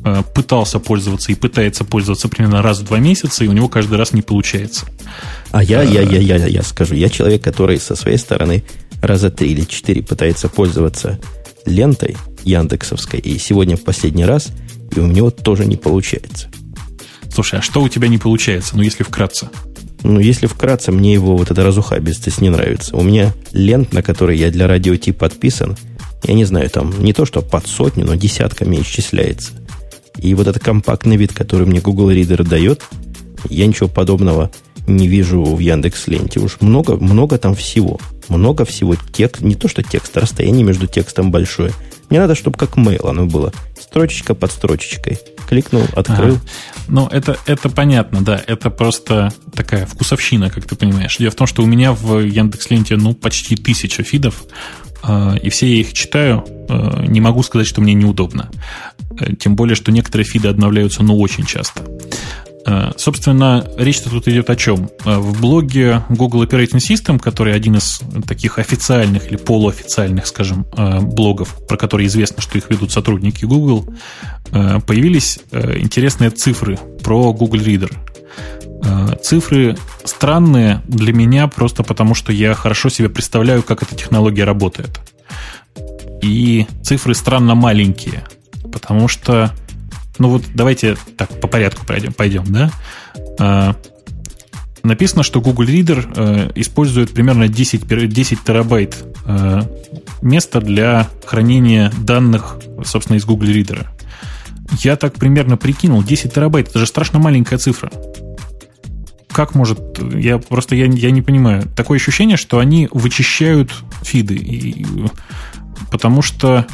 э, пытался пользоваться и пытается пользоваться примерно раз в два месяца, и у него каждый раз не получается. А я, я, я, я, я скажу, я человек, который со своей стороны раза три или четыре пытается пользоваться лентой Яндексовской, и сегодня в последний раз, и у него тоже не получается. Слушай, а что у тебя не получается, ну если вкратце? Ну, если вкратце, мне его вот эта разухабистость не нравится. У меня лент, на которой я для радио Ти подписан, я не знаю, там не то, что под сотню, но десятками исчисляется. И вот этот компактный вид, который мне Google Reader дает, я ничего подобного не вижу в Яндекс Ленте. Уж много, много там всего. Много всего. Текст, не то, что текст, а расстояние между текстом большое. Мне надо, чтобы как mail оно было. Строчечка под строчечкой. Кликнул, открыл. Ага. Ну, это, это понятно, да. Это просто такая вкусовщина, как ты понимаешь. Дело в том, что у меня в Яндекс.Ленте, ну, почти тысяча фидов, э, и все я их читаю. Э, не могу сказать, что мне неудобно. Э, тем более, что некоторые фиды обновляются, ну, очень часто. Э, собственно, речь-то тут идет о чем? Э, в блоге Google Operating System, который один из таких официальных или полуофициальных, скажем, э, блогов, про которые известно, что их ведут сотрудники Google, появились интересные цифры про Google Reader. Цифры странные для меня просто потому, что я хорошо себе представляю, как эта технология работает. И цифры странно маленькие, потому что ну вот давайте так по порядку пройдем, пойдем, да? А, написано, что Google Reader а, использует примерно 10, 10 терабайт а, места для хранения данных, собственно, из Google Reader. Я так примерно прикинул, 10 терабайт, это же страшно маленькая цифра. Как может... Я просто я, я не понимаю. Такое ощущение, что они вычищают фиды. И, потому что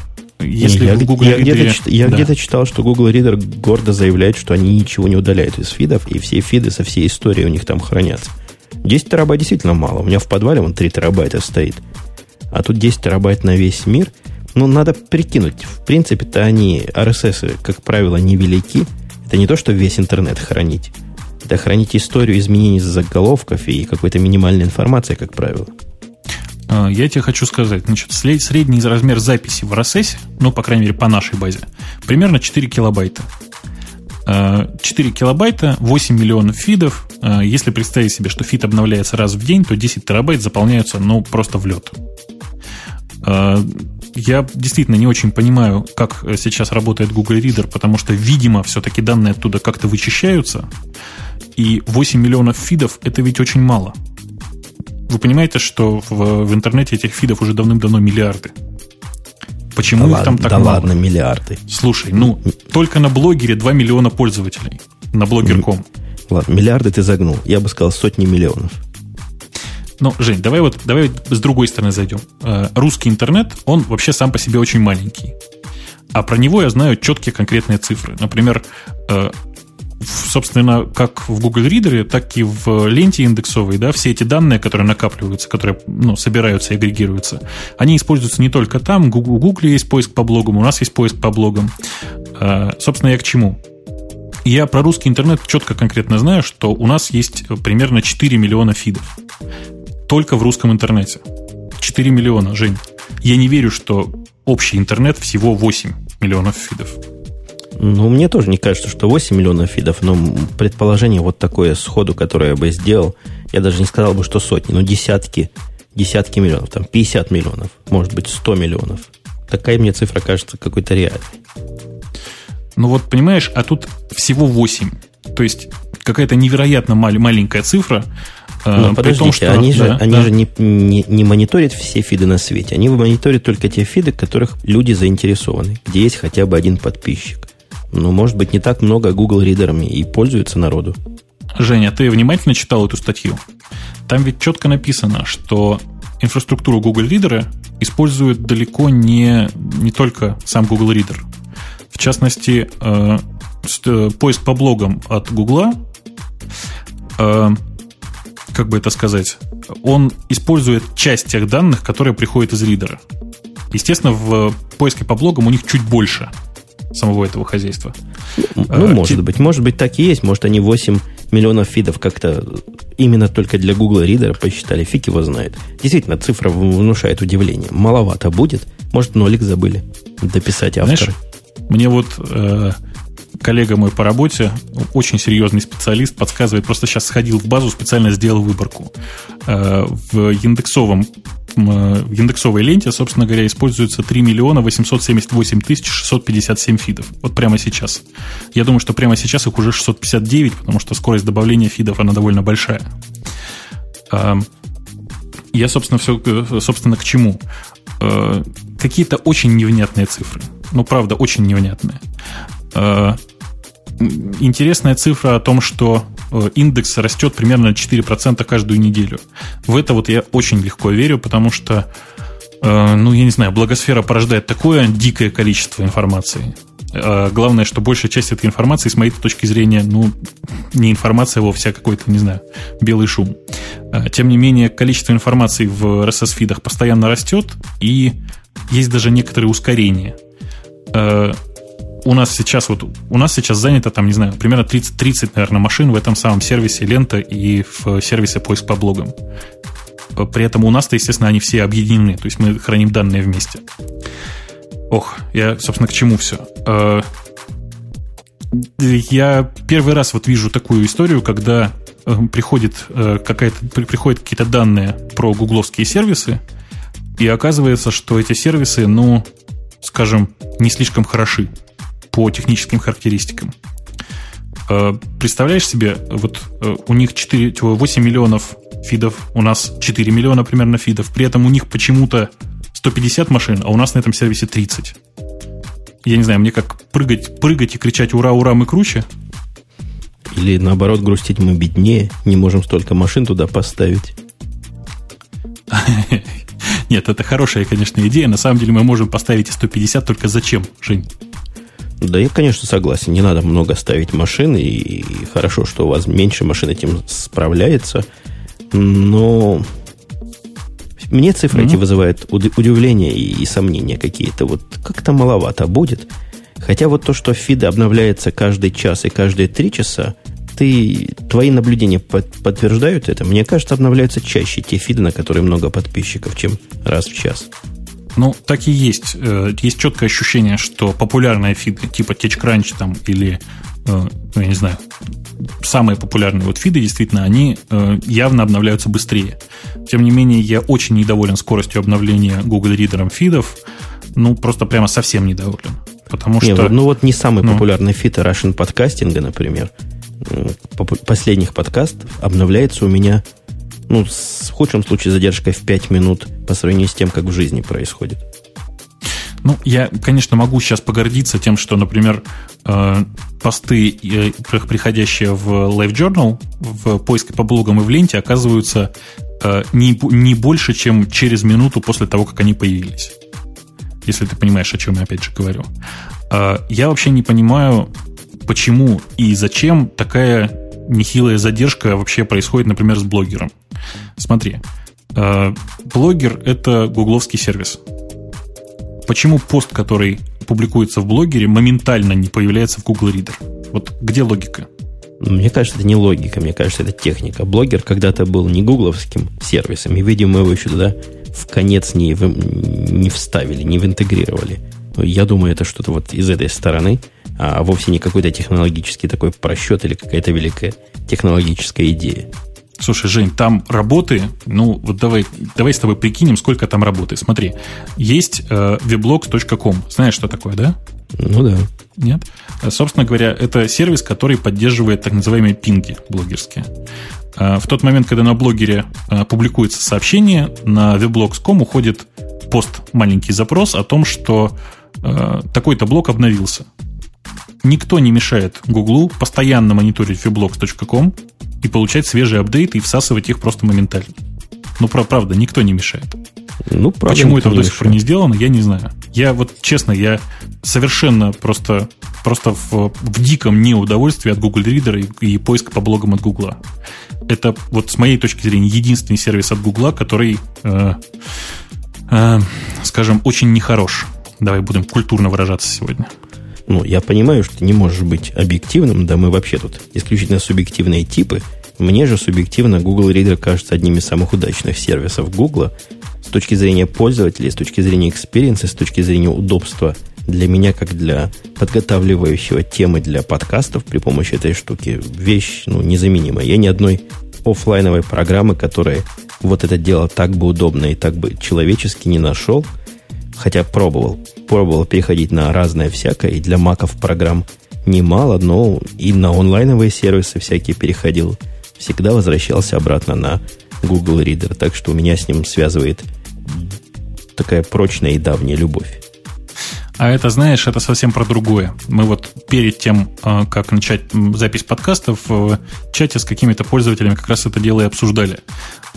если я, в Google я, Reader... Где-то, я да. где-то читал, что Google Reader гордо заявляет, что они ничего не удаляют из фидов, и все фиды со всей историей у них там хранятся. 10 терабайт действительно мало. У меня в подвале вон 3 терабайта стоит. А тут 10 терабайт на весь мир. Ну, надо прикинуть. В принципе-то они, RSS, как правило, невелики. Это не то, что весь интернет хранить. Это хранить историю изменений заголовков и какой-то минимальной информации, как правило. А, я тебе хочу сказать, значит, средний размер записи в RSS, ну, по крайней мере, по нашей базе, примерно 4 килобайта. 4 а, килобайта, 8 миллионов фидов. А, если представить себе, что фид обновляется раз в день, то 10 терабайт заполняются, ну, просто в лед. Я действительно не очень понимаю, как сейчас работает Google Reader, потому что, видимо, все-таки данные оттуда как-то вычищаются. И 8 миллионов фидов – это ведь очень мало – вы понимаете, что в, в интернете этих фидов уже давным-давно миллиарды. Почему да их там ладно, так да мало? ладно, миллиарды. Слушай, ну, только на блогере 2 миллиона пользователей. На блогер.ком. Ладно, миллиарды ты загнул. Я бы сказал сотни миллионов. Ну, Жень, давай вот давай с другой стороны зайдем. Э, русский интернет, он вообще сам по себе очень маленький. А про него я знаю четкие конкретные цифры. Например, э, собственно, как в Google Reader, так и в ленте индексовой, да, все эти данные, которые накапливаются, которые ну, собираются и агрегируются, они используются не только там. У Google есть поиск по блогам, у нас есть поиск по блогам. А, собственно, я к чему? Я про русский интернет четко конкретно знаю, что у нас есть примерно 4 миллиона фидов. Только в русском интернете. 4 миллиона, Жень. Я не верю, что общий интернет всего 8 миллионов фидов. Ну, мне тоже не кажется, что 8 миллионов фидов, но предположение вот такое сходу, которое я бы сделал, я даже не сказал бы, что сотни, но десятки, десятки миллионов, там 50 миллионов, может быть 100 миллионов. Такая мне цифра кажется какой-то реальной. Ну вот, понимаешь, а тут всего 8. То есть какая-то невероятно мал- маленькая цифра. Э, но подождите, том, что, они же, да, они да. же не, не, не мониторят все фиды на свете. Они мониторят только те фиды, которых люди заинтересованы, где есть хотя бы один подписчик. Ну, может быть, не так много Google ридерами и пользуется народу. Женя, ты внимательно читал эту статью? Там ведь четко написано, что инфраструктуру Google Reader использует далеко не, не только сам Google Reader. В частности, э, э, поиск по блогам от Google, э, как бы это сказать, он использует часть тех данных, которые приходят из ридера. Естественно, в поиске по блогам у них чуть больше – самого этого хозяйства. Ну, а, может Ти... быть. Может быть, так и есть. Может, они 8 миллионов фидов как-то именно только для Google Reader посчитали, фиг его знает. Действительно, цифра внушает удивление. Маловато будет. Может, нолик забыли дописать авторы. Знаешь, мне вот э, коллега мой по работе, очень серьезный специалист, подсказывает, просто сейчас сходил в базу, специально сделал выборку. Э, в индексовом в индексовой ленте, собственно говоря, используется 3 миллиона 878 тысяч 657 фидов. Вот прямо сейчас. Я думаю, что прямо сейчас их уже 659, потому что скорость добавления фидов, она довольно большая. Э, я, собственно, все, собственно, к чему? Э, какие-то очень невнятные цифры. Ну, правда, очень невнятные. Интересная цифра о том, что э, индекс растет примерно на 4% каждую неделю. В это вот я очень легко верю, потому что, э, ну, я не знаю, благосфера порождает такое дикое количество информации. Э, главное, что большая часть этой информации, с моей точки зрения, ну, не информация вовсе, а какой-то, не знаю, белый шум. Тем не менее, количество информации в RSS-фидах постоянно растет, и есть даже некоторые ускорения у нас сейчас вот у нас сейчас занято там, не знаю, примерно 30, 30, наверное, машин в этом самом сервисе лента и в сервисе поиск по блогам. При этом у нас-то, естественно, они все объединены, то есть мы храним данные вместе. Ох, я, собственно, к чему все? Э, я первый раз вот вижу такую историю, когда э, приходит э, какая-то приходят какие-то данные про гугловские сервисы, и оказывается, что эти сервисы, ну, скажем, не слишком хороши по техническим характеристикам. Э, представляешь себе, вот э, у них 4, 8 миллионов фидов, у нас 4 миллиона примерно фидов, при этом у них почему-то 150 машин, а у нас на этом сервисе 30. Я не знаю, мне как прыгать, прыгать и кричать «Ура, ура, мы круче?» Или наоборот грустить мы беднее, не можем столько машин туда поставить. Нет, это хорошая, конечно, идея. На самом деле мы можем поставить и 150, только зачем, Жень? Да, я, конечно, согласен. Не надо много ставить машин, и хорошо, что у вас меньше машин этим справляется. Но мне цифры mm-hmm. эти вызывают удивление и, и сомнения какие-то. Вот как-то маловато будет. Хотя вот то, что фиды обновляется каждый час и каждые три часа, ты, твои наблюдения под, подтверждают это? Мне кажется, обновляются чаще те фиды, на которые много подписчиков, чем раз в час. Ну, так и есть. Э, есть четкое ощущение, что популярные фиды типа TechCrunch там или, э, ну, я не знаю, самые популярные вот фиды, действительно, они э, явно обновляются быстрее. Тем не менее, я очень недоволен скоростью обновления Google Reader фидов. Ну, просто прямо совсем недоволен. Потому не, что... Ну, вот не самый ну, популярный фид Russian подкастинга, например. Последних подкастов обновляется у меня ну, в худшем случае задержкой в 5 минут по сравнению с тем, как в жизни происходит. Ну, я, конечно, могу сейчас погордиться тем, что, например, э, посты, э, приходящие в Live Journal, в поиске по блогам и в ленте, оказываются э, не, не больше, чем через минуту после того, как они появились. Если ты понимаешь, о чем я опять же говорю. Я вообще не понимаю, почему и зачем такая нехилая задержка вообще происходит, например, с блогером. Смотри, э, блогер – это гугловский сервис. Почему пост, который публикуется в блогере, моментально не появляется в Google Reader? Вот где логика? Мне кажется, это не логика, мне кажется, это техника. Блогер когда-то был не гугловским сервисом, и, видимо, его еще туда в конец не, в, не вставили, не интегрировали. Я думаю, это что-то вот из этой стороны, а вовсе не какой-то технологический такой просчет или какая-то великая технологическая идея. Слушай, Жень, там работы, ну вот давай, давай с тобой прикинем, сколько там работы. Смотри, есть э, weblogs.com. Знаешь, что такое, да? Ну да. Нет? Э, собственно говоря, это сервис, который поддерживает так называемые пинги блогерские. Э, в тот момент, когда на блогере э, публикуется сообщение, на weblogs.com уходит пост, маленький запрос о том, что такой-то блог обновился. Никто не мешает Гуглу постоянно мониторить weblogs.com и получать свежие апдейты и всасывать их просто моментально. Ну, правда, никто не мешает. Ну, правда, Почему этого до сих пор не сделано, я не знаю. Я вот, честно, я совершенно просто, просто в, в диком неудовольствии от Google Reader и, и поиска по блогам от Google. Это вот с моей точки зрения единственный сервис от Google, который, э, э, скажем, очень нехорош. Давай будем культурно выражаться сегодня. Ну, я понимаю, что ты не можешь быть объективным, да мы вообще тут исключительно субъективные типы, Мне же субъективно Google Reader кажется одним из самых удачных сервисов Google с точки зрения пользователей, с точки зрения experience'а, с точки зрения удобства для меня, как для подготавливающего темы для подкастов при помощи этой штуки, вещь ну, незаменимая. Я ни одной офлайновой программы, которая вот это дело так бы удобно и так бы человечески не нашел, хотя пробовал. Пробовал переходить на разное всякое, и для маков программ немало, но и на онлайновые сервисы всякие переходил. Всегда возвращался обратно на Google Reader, так что у меня с ним связывает такая прочная и давняя любовь. А это, знаешь, это совсем про другое. Мы вот перед тем, а, как начать запись подкастов, в чате с какими-то пользователями как раз это дело и обсуждали.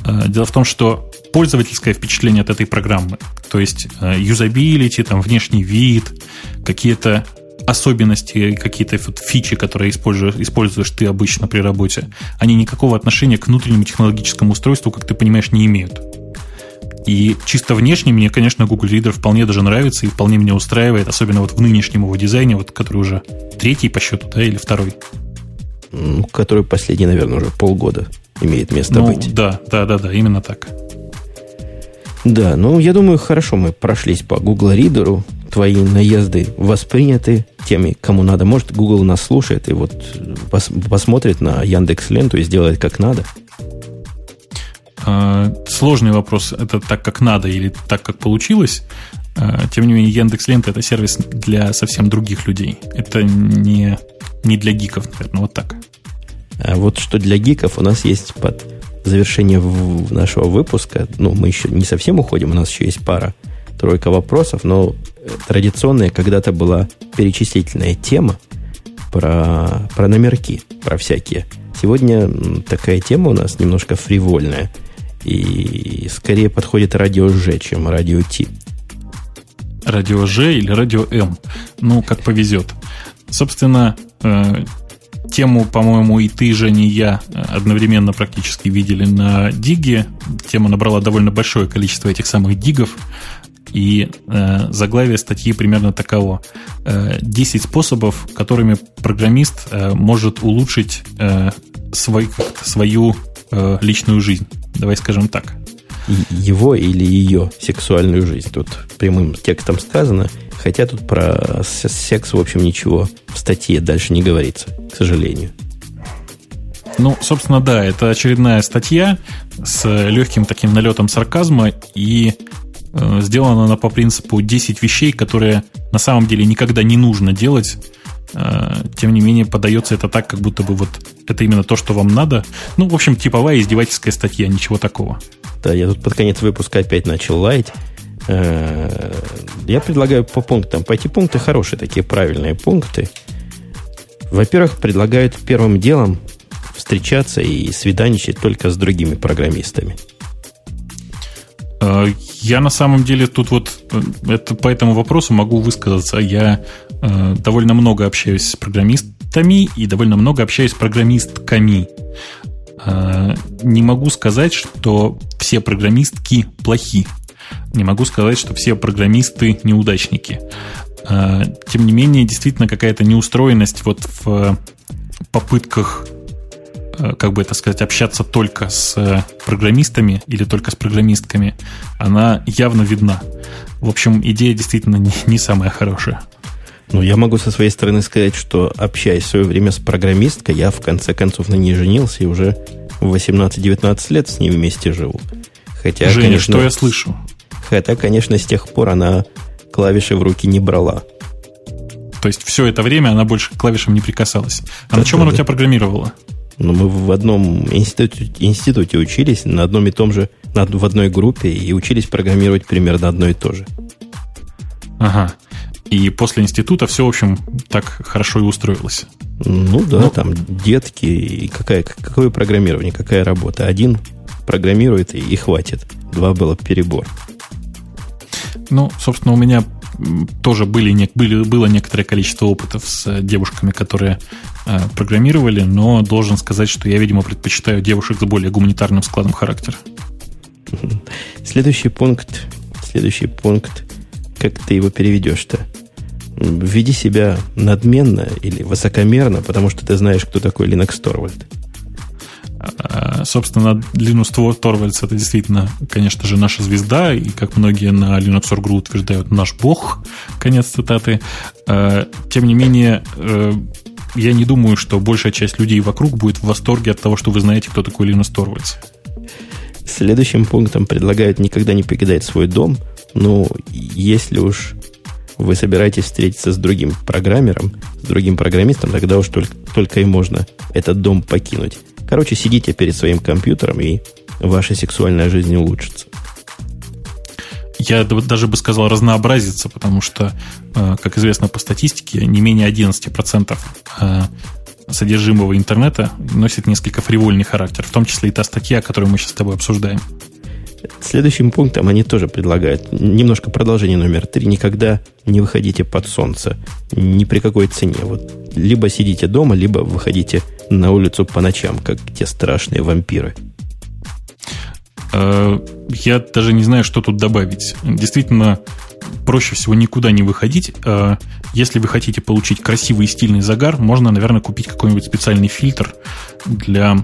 А, дело в том, что пользовательское впечатление от этой программы, то есть а, юзабилити, там, внешний вид, какие-то особенности, какие-то фичи, которые используешь, используешь ты обычно при работе, они никакого отношения к внутреннему технологическому устройству, как ты понимаешь, не имеют. И чисто внешне мне, конечно, Google Reader вполне даже нравится и вполне меня устраивает, особенно вот в нынешнем его дизайне, вот, который уже третий по счету, да, или второй? Ну, который последний, наверное, уже полгода имеет место ну, быть. Да, да, да, да, именно так. Да, ну, я думаю, хорошо мы прошлись по Google Reader. Твои наезды восприняты теми, кому надо. Может, Google нас слушает и вот пос- посмотрит на Яндекс Ленту и сделает как надо. А, сложный вопрос, это так, как надо или так, как получилось. А, тем не менее, Яндекс Лента это сервис для совсем других людей. Это не, не для гиков, наверное, вот так. А вот что для гиков у нас есть под завершение нашего выпуска. Ну, мы еще не совсем уходим, у нас еще есть пара, тройка вопросов, но э, традиционная когда-то была перечислительная тема про, про номерки, про всякие. Сегодня такая тема у нас немножко фривольная – и скорее подходит радио Ж, чем радио Т. Радио Ж или радио М. Ну, как повезет. Собственно, э, тему, по-моему, и ты, Женя, и я одновременно практически видели на Диге. Тема набрала довольно большое количество этих самых дигов. И э, заглавие статьи примерно таково. Э, 10 способов, которыми программист э, может улучшить э, свой, свою э, личную жизнь. Давай скажем так. Его или ее сексуальную жизнь. Тут прямым текстом сказано. Хотя тут про секс, в общем, ничего в статье дальше не говорится, к сожалению. Ну, собственно, да, это очередная статья с легким таким налетом сарказма, и э, сделана она по принципу 10 вещей, которые на самом деле никогда не нужно делать тем не менее, подается это так, как будто бы вот это именно то, что вам надо. Ну, в общем, типовая издевательская статья, ничего такого. Да, я тут под конец выпуска опять начал лаять. Э, я предлагаю по пунктам. Пойти пункты хорошие, такие правильные пункты. Во-первых, предлагают первым делом встречаться и свиданичать только с другими программистами. Э, я на самом деле тут вот это, по этому вопросу могу высказаться. Я Э, довольно много общаюсь с программистами и довольно много общаюсь с программистками. Э, не могу сказать, что все программистки плохи. Не могу сказать, что все программисты неудачники. Э, тем не менее, действительно какая-то неустроенность вот в попытках как бы это сказать, общаться только с программистами или только с программистками, она явно видна. В общем, идея действительно не, не самая хорошая. Ну, я могу со своей стороны сказать, что общаясь в свое время с программисткой, я в конце концов на ней женился и уже в 18-19 лет с ней вместе живу. Хотя, Женя, конечно, что я слышу? Хотя, конечно, с тех пор она клавиши в руки не брала. То есть все это время она больше к клавишам не прикасалась. А да, на чем да, она да. у тебя программировала? Ну, мы в одном институте, институте учились, на одном и том же, в одной группе, и учились программировать примерно одно и то же. Ага. И после института все, в общем, так хорошо и устроилось. Ну да, ну, там детки, и какая, какое программирование, какая работа. Один программирует и, и хватит. Два было перебор. Ну, собственно, у меня тоже были, были, было некоторое количество опытов с девушками, которые э, программировали, но должен сказать, что я, видимо, предпочитаю девушек с более гуманитарным складом характера. Следующий пункт, следующий пункт, как ты его переведешь-то? веди себя надменно или высокомерно, потому что ты знаешь, кто такой Linux Torvald. Собственно, Linux Torvalds это действительно, конечно же, наша звезда, и как многие на Linux.org утверждают, наш бог, конец цитаты. Тем не менее, я не думаю, что большая часть людей вокруг будет в восторге от того, что вы знаете, кто такой Linus Torvalds. Следующим пунктом предлагают никогда не покидать свой дом. Ну, если уж вы собираетесь встретиться с другим программером, с другим программистом, тогда уж только, только и можно этот дом покинуть. Короче, сидите перед своим компьютером, и ваша сексуальная жизнь улучшится. Я даже бы сказал разнообразиться, потому что, э, как известно по статистике, не менее 11% э, содержимого интернета носит несколько фривольный характер, в том числе и та статья, которую мы сейчас с тобой обсуждаем. Следующим пунктом они тоже предлагают немножко продолжение номер три. Никогда не выходите под солнце. Ни при какой цене. Вот либо сидите дома, либо выходите на улицу по ночам, как те страшные вампиры. Э, я даже не знаю, что тут добавить. Действительно, проще всего никуда не выходить. Э, если вы хотите получить красивый и стильный загар, можно, наверное, купить какой-нибудь специальный фильтр для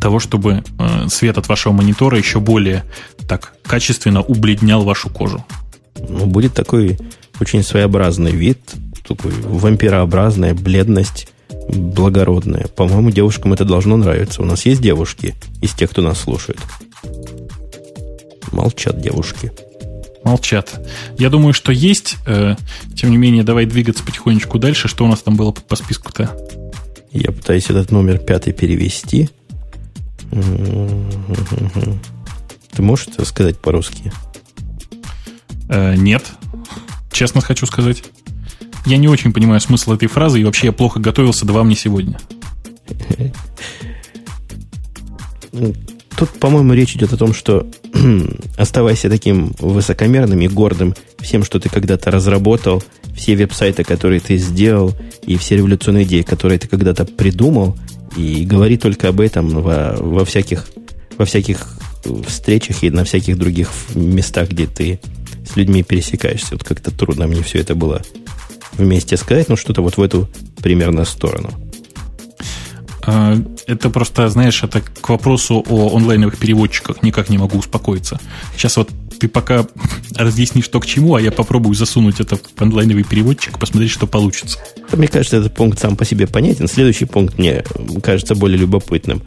того, чтобы э, свет от вашего монитора еще более так качественно убледнял вашу кожу. Ну, будет такой очень своеобразный вид, такой вампирообразная бледность, благородная. По-моему, девушкам это должно нравиться. У нас есть девушки из тех, кто нас слушает. Молчат девушки. Молчат. Я думаю, что есть. Э, тем не менее, давай двигаться потихонечку дальше. Что у нас там было по списку-то? Я пытаюсь этот номер пятый перевести. Ты можешь это сказать по-русски? Э, нет. Честно хочу сказать. Я не очень понимаю смысл этой фразы, и вообще я плохо готовился, да вам не сегодня. Тут, по-моему, речь идет о том, что оставайся таким высокомерным и гордым всем, что ты когда-то разработал, все веб-сайты, которые ты сделал, и все революционные идеи, которые ты когда-то придумал, и говори только об этом во, во, всяких, во всяких встречах и на всяких других местах, где ты с людьми пересекаешься. Вот как-то трудно мне все это было вместе сказать, но что-то вот в эту примерно сторону. А, это просто, знаешь, это к вопросу о онлайновых переводчиках никак не могу успокоиться. Сейчас вот ты пока разъяснишь, что к чему, а я попробую засунуть это в онлайновый переводчик, посмотреть, что получится. Мне кажется, этот пункт сам по себе понятен. Следующий пункт мне кажется более любопытным.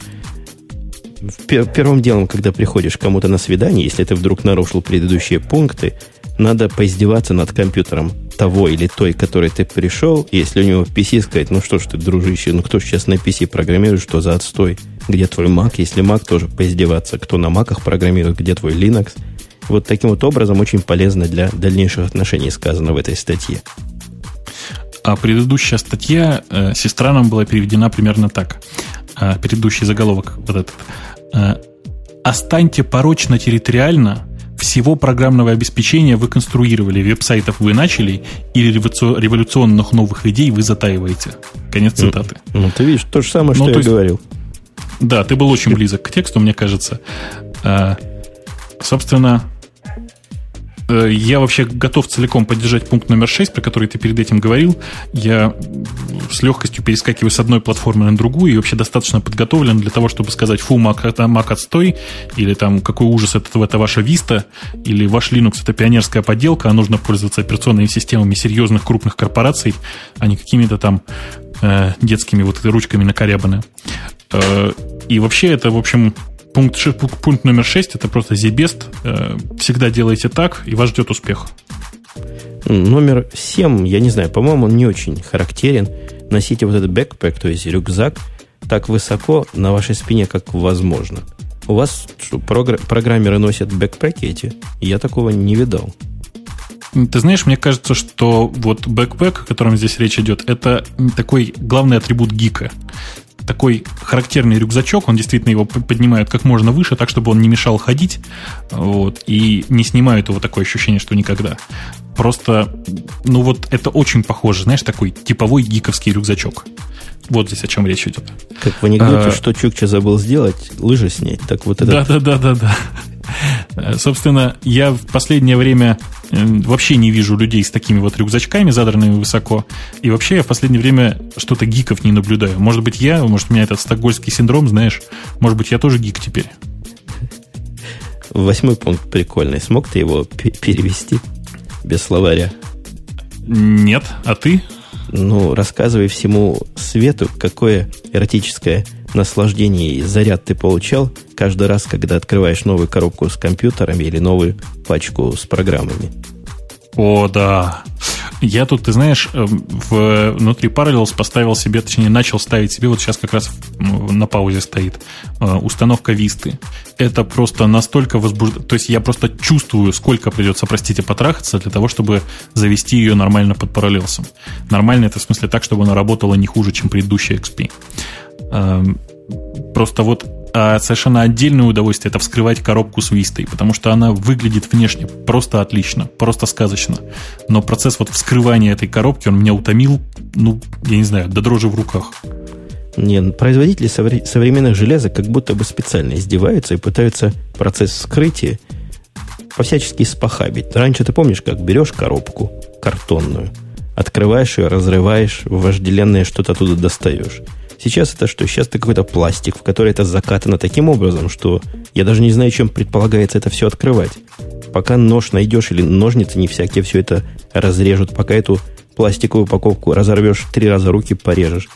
Первым делом, когда приходишь кому-то на свидание, если ты вдруг нарушил предыдущие пункты, надо поиздеваться над компьютером того или той, который ты пришел, если у него PC сказать, ну что ж ты, дружище, ну кто сейчас на PC программирует, что за отстой, где твой Mac, если Mac тоже поиздеваться, кто на Macах программирует, где твой Linux. Вот таким вот образом очень полезно для дальнейших отношений сказано в этой статье. А предыдущая статья, э, сестра нам была переведена примерно так. А, предыдущий заголовок вот этот. Э, «Останьте порочно территориально, всего программного обеспечения вы конструировали, веб-сайтов вы начали, или революционных новых идей вы затаиваете. Конец цитаты. Ну, ну ты видишь, то же самое, ну, что ну, я есть, говорил. Да, ты был очень близок к тексту, мне кажется. А, собственно, я вообще готов целиком поддержать пункт номер 6, про который ты перед этим говорил. Я с легкостью перескакиваю с одной платформы на другую и вообще достаточно подготовлен для того, чтобы сказать, фу, Mac, Mac отстой, или там, какой ужас, это, это ваша Vista, или ваш Linux это пионерская подделка, а нужно пользоваться операционными системами серьезных крупных корпораций, а не какими-то там э, детскими вот ручками накорябаны. Э, и вообще это, в общем, Пункт, пункт номер 6 это просто зибест. Э, всегда делайте так, и вас ждет успех. Номер 7, я не знаю, по-моему, он не очень характерен. Носите вот этот бэкпэк, то есть рюкзак, так высоко на вашей спине, как возможно. У вас что, програ- программеры носят бэкпэки эти? Я такого не видал. Ты знаешь, мне кажется, что вот бэкпэк, о котором здесь речь идет, это такой главный атрибут гика такой характерный рюкзачок, он действительно его поднимает как можно выше, так, чтобы он не мешал ходить, вот, и не снимает его такое ощущение, что никогда. Просто, ну вот, это очень похоже, знаешь, такой типовой гиковский рюкзачок. Вот здесь о чем речь идет. Как в анекдоте, а, что Чукча забыл сделать, лыжи снять. Так вот это. Да, да, да, да, да. Собственно, я в последнее время Вообще не вижу людей с такими вот рюкзачками, задранными высоко. И вообще я в последнее время что-то гиков не наблюдаю. Может быть, я, может, у меня этот стокгольский синдром, знаешь. Может быть, я тоже гик теперь. Восьмой пункт прикольный. Смог ты его перевести без словаря? Нет. А ты? Ну, рассказывай всему свету, какое эротическое наслаждение и заряд ты получал каждый раз, когда открываешь новую коробку с компьютерами или новую пачку с программами. О, да. Я тут, ты знаешь, э, в, внутри Parallels поставил себе, точнее, начал ставить себе, вот сейчас как раз на паузе стоит, э, установка Висты. Это просто настолько возбуждает, то есть я просто чувствую, сколько придется, простите, потрахаться для того, чтобы завести ее нормально под Parallels. Нормально это в смысле так, чтобы она работала не хуже, чем предыдущая XP. Эм, просто вот а совершенно отдельное удовольствие это вскрывать коробку с Вистой, потому что она выглядит внешне просто отлично, просто сказочно. Но процесс вот вскрывания этой коробки, он меня утомил, ну, я не знаю, до дрожи в руках. Не, ну, производители современных железок как будто бы специально издеваются и пытаются процесс вскрытия по-всячески спохабить. Раньше ты помнишь, как берешь коробку картонную, открываешь ее, разрываешь, вожделенное что-то оттуда достаешь. Сейчас это что? Сейчас это какой-то пластик, в который это закатано таким образом, что я даже не знаю, чем предполагается это все открывать. Пока нож найдешь или ножницы не всякие все это разрежут, пока эту пластиковую упаковку разорвешь, три раза руки порежешь.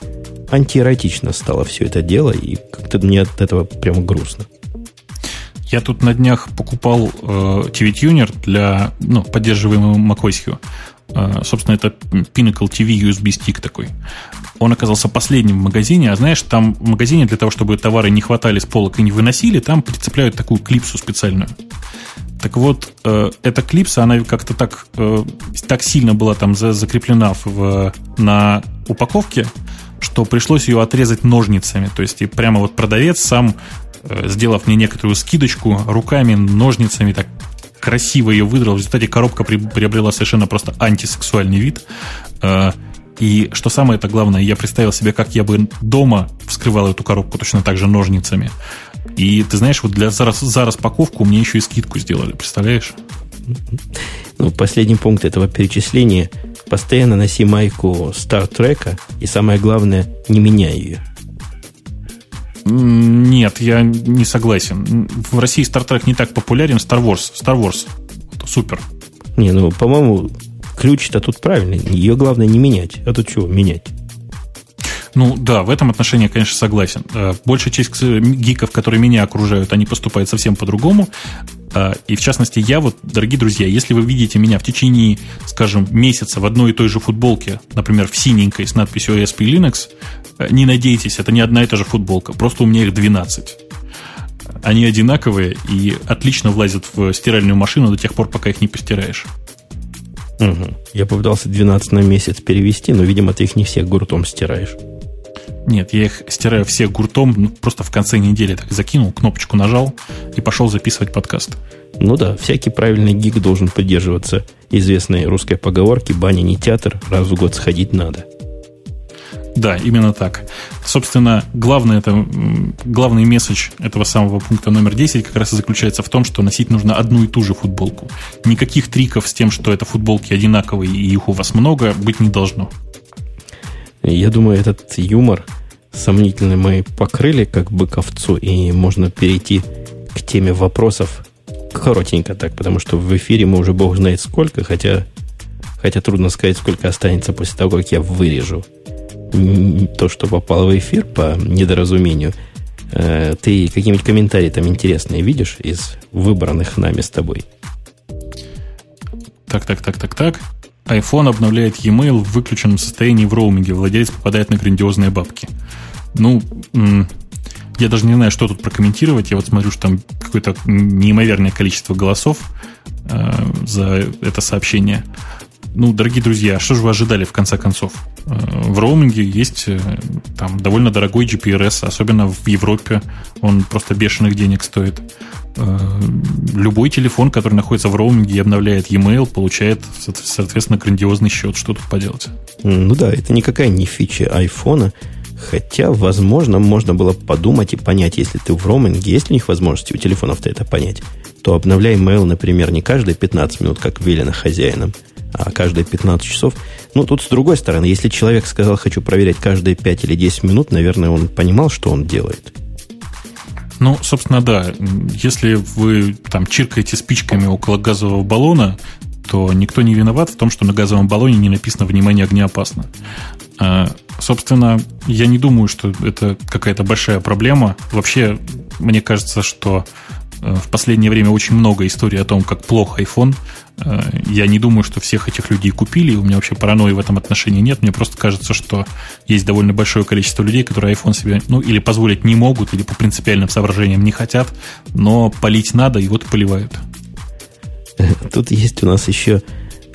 Антиэротично стало все это дело, и как-то мне от этого прямо грустно. Я тут на днях покупал э, TV-тюнер для ну, поддерживаемого macOS. Э, собственно, это Pinnacle TV USB стик такой. Он оказался последним в магазине, а знаешь, там в магазине для того, чтобы товары не хватали с полок и не выносили, там прицепляют такую клипсу специальную. Так вот, э, эта клипса, она как-то так, э, так сильно была там закреплена в, на упаковке, что пришлось ее отрезать ножницами. То есть и прямо вот продавец сам, сделав мне некоторую скидочку, руками, ножницами так красиво ее выдрал. В результате коробка приобрела совершенно просто антисексуальный вид. Э, и что самое это главное, я представил себе, как я бы дома вскрывал эту коробку точно так же ножницами. И ты знаешь, вот для, за, за распаковку мне еще и скидку сделали, представляешь? Ну, последний пункт этого перечисления. Постоянно носи майку Стартрека, и самое главное, не меняй ее. Нет, я не согласен. В России Star Trek не так популярен. Star Wars. Star Wars. Супер. Не, ну, по-моему, ключ-то тут правильный. Ее главное не менять. А тут чего менять? Ну да, в этом отношении, конечно, согласен. Э, большая часть гиков, которые меня окружают, они поступают совсем по-другому. Э, и в частности, я вот, дорогие друзья, если вы видите меня в течение, скажем, месяца в одной и той же футболке, например, в синенькой с надписью ASP Linux, э, не надейтесь, это не одна и та же футболка, просто у меня их 12. Они одинаковые и отлично влазят в стиральную машину до тех пор, пока их не постираешь. Угу. Я попытался 12 на месяц перевести, но, видимо, ты их не всех гуртом стираешь. Нет, я их стираю все гуртом, ну, просто в конце недели так закинул, кнопочку нажал и пошел записывать подкаст. Ну да, всякий правильный гик должен поддерживаться известной русской поговорки «баня не театр, раз в год сходить надо». Да, именно так. Собственно, главный, это, главный месседж этого самого пункта номер 10 как раз и заключается в том, что носить нужно одну и ту же футболку. Никаких триков с тем, что это футболки одинаковые и их у вас много, быть не должно. Я думаю, этот юмор сомнительный мы покрыли как бы ковцу, и можно перейти к теме вопросов коротенько так, потому что в эфире мы уже бог знает сколько, хотя, хотя трудно сказать, сколько останется после того, как я вырежу то, что попало в эфир по недоразумению. Э, ты какие-нибудь комментарии там интересные видишь из выбранных нами с тобой? Так, так, так, так, так iPhone обновляет e-mail в выключенном состоянии в роуминге. Владелец попадает на грандиозные бабки. Ну, я даже не знаю, что тут прокомментировать. Я вот смотрю, что там какое-то неимоверное количество голосов э, за это сообщение. Ну, дорогие друзья, что же вы ожидали в конце концов? Э, в роуминге есть э, там довольно дорогой GPRS, особенно в Европе. Он просто бешеных денег стоит. Э, любой телефон, который находится в роуминге и обновляет e-mail, получает, соответственно, грандиозный счет. Что тут поделать? Ну да, это никакая не фича айфона. Хотя, возможно, можно было подумать и понять, если ты в роуминге, есть у них возможности у телефонов-то это понять. то обновляй mail, например, не каждые 15 минут, как велено хозяином, а каждые 15 часов. Ну, тут с другой стороны, если человек сказал, хочу проверять каждые 5 или 10 минут, наверное, он понимал, что он делает. Ну, собственно, да. Если вы там чиркаете спичками около газового баллона, то никто не виноват в том, что на газовом баллоне не написано «Внимание, огнеопасно». А, собственно, я не думаю, что это какая-то большая проблема. Вообще, мне кажется, что в последнее время очень много историй о том, как плох iPhone. Э, я не думаю, что всех этих людей купили. У меня вообще паранойи в этом отношении нет. Мне просто кажется, что есть довольно большое количество людей, которые iPhone себе ну, или позволить не могут, или по принципиальным соображениям не хотят, но полить надо, и вот поливают. Тут есть у нас еще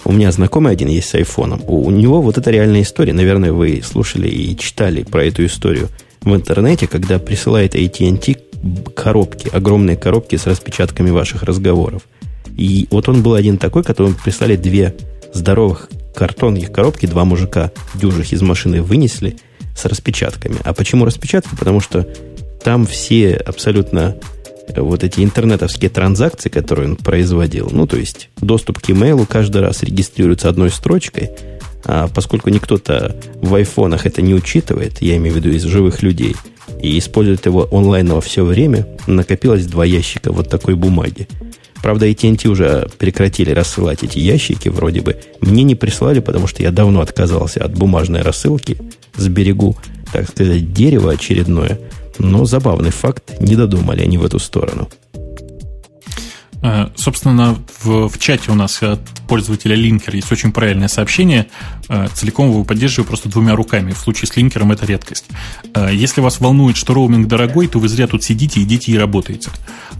у меня знакомый один есть с айфоном. У, него вот это реальная история. Наверное, вы слушали и читали про эту историю в интернете, когда присылает AT&T коробки, огромные коробки с распечатками ваших разговоров. И вот он был один такой, которому прислали две здоровых картонных коробки, два мужика дюжих из машины вынесли с распечатками. А почему распечатки? Потому что там все абсолютно вот эти интернетовские транзакции, которые он производил, ну, то есть доступ к имейлу каждый раз регистрируется одной строчкой, а поскольку никто-то в айфонах это не учитывает, я имею в виду из живых людей, и использует его онлайн во все время, накопилось два ящика вот такой бумаги. Правда, AT&T уже прекратили рассылать эти ящики, вроде бы. Мне не прислали, потому что я давно отказался от бумажной рассылки. Сберегу, так сказать, дерево очередное – но забавный факт, не додумали они в эту сторону. Э, собственно, в, в чате у нас от пользователя Линкер есть очень правильное сообщение. Э, целиком его поддерживаю просто двумя руками. В случае с Линкером это редкость. Э, если вас волнует, что роуминг дорогой, то вы зря тут сидите, идите и работаете.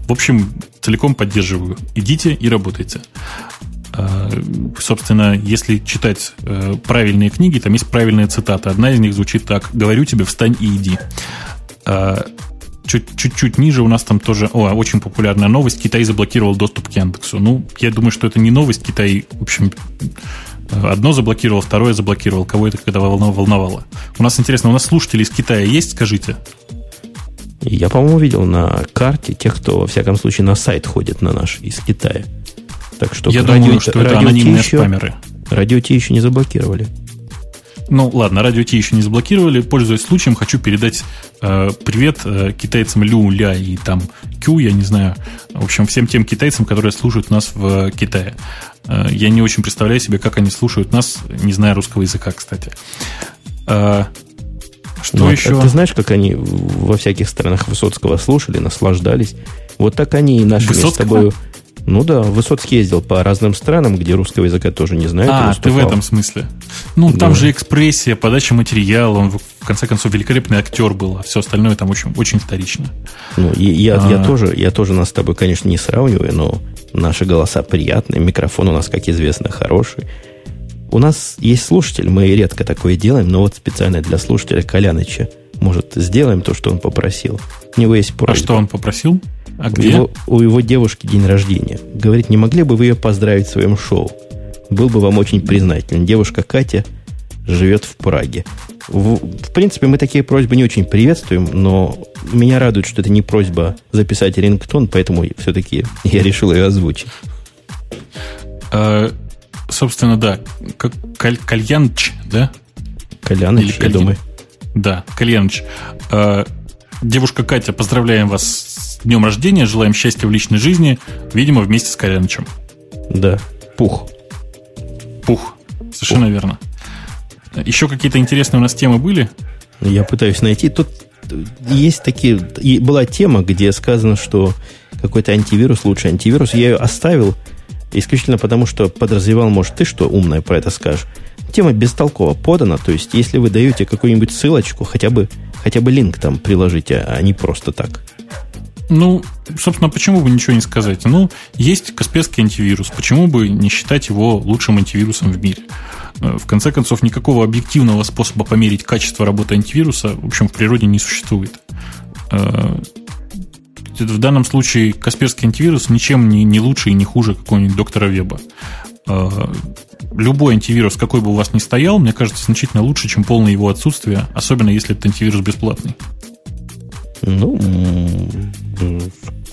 В общем, целиком поддерживаю. Идите и работайте. Собственно, если читать правильные книги, там есть правильная цитата. Одна из них звучит так. «Говорю тебе, встань и иди». Чуть-чуть ниже у нас там тоже о, очень популярная новость. Китай заблокировал доступ к Яндексу. Ну, я думаю, что это не новость. Китай, в общем, одно заблокировал, второе заблокировал. Кого это когда волновало? У нас интересно, у нас слушатели из Китая есть, скажите? Я, по-моему, видел на карте тех, кто, во всяком случае, на сайт ходит на наш из Китая. Так что я радио, думаю, что это анонимные еще, спамеры. Радио Ти еще не заблокировали. Ну, ладно, радио Ти еще не заблокировали. Пользуясь случаем, хочу передать э, привет э, китайцам Лю, Ля и там Кю, я не знаю. В общем, всем тем китайцам, которые слушают нас в Китае. Э, я не очень представляю себе, как они слушают нас, не зная русского языка, кстати. Э, что ну, еще? Ты знаешь, как они во всяких странах Высоцкого слушали, наслаждались? Вот так они и нашими Высоцкого? с тобой ну да, Высоцкий ездил по разным странам, где русского языка тоже не знают. А, ты в этом смысле. Ну, там да. же экспрессия, подача материала, он в конце концов великолепный актер был, а все остальное там очень, очень вторично. Ну, и, я, а... я, тоже, я тоже нас с тобой, конечно, не сравниваю, но наши голоса приятные, микрофон у нас, как известно, хороший. У нас есть слушатель, мы редко такое делаем, но вот специально для слушателя Коляныча, может, сделаем то, что он попросил. У него есть просьба. А что он попросил? А где? У его, у его девушки день рождения. Говорит, не могли бы вы ее поздравить в своем шоу? Был бы вам очень признателен. Девушка Катя живет в Праге. В, в принципе, мы такие просьбы не очень приветствуем, но меня радует, что это не просьба записать рингтон, поэтому все-таки я решил ее озвучить. А, собственно, да. Как Каль, Кальянч, да? Кальяныч, Или я думаю. Да, Кальяныч. А, девушка Катя, поздравляем вас днем рождения, желаем счастья в личной жизни, видимо, вместе с Корянычем. Да, пух. Пух, совершенно пух. верно. Еще какие-то интересные у нас темы были? Я пытаюсь найти. Тут есть такие... Была тема, где сказано, что какой-то антивирус лучше антивирус. Я ее оставил исключительно потому, что подразревал, может, ты что умное про это скажешь. Тема бестолково подана, то есть, если вы даете какую-нибудь ссылочку, хотя бы, хотя бы линк там приложите, а не просто так. Ну, собственно, почему бы ничего не сказать? Ну, есть Касперский антивирус. Почему бы не считать его лучшим антивирусом в мире? Э, в конце концов, никакого объективного способа померить качество работы антивируса, в общем, в природе не существует. Э, в данном случае Касперский антивирус ничем не, не лучше и не хуже какого-нибудь доктора Веба. Э, любой антивирус, какой бы у вас ни стоял, мне кажется, значительно лучше, чем полное его отсутствие, особенно если этот антивирус бесплатный. Ну,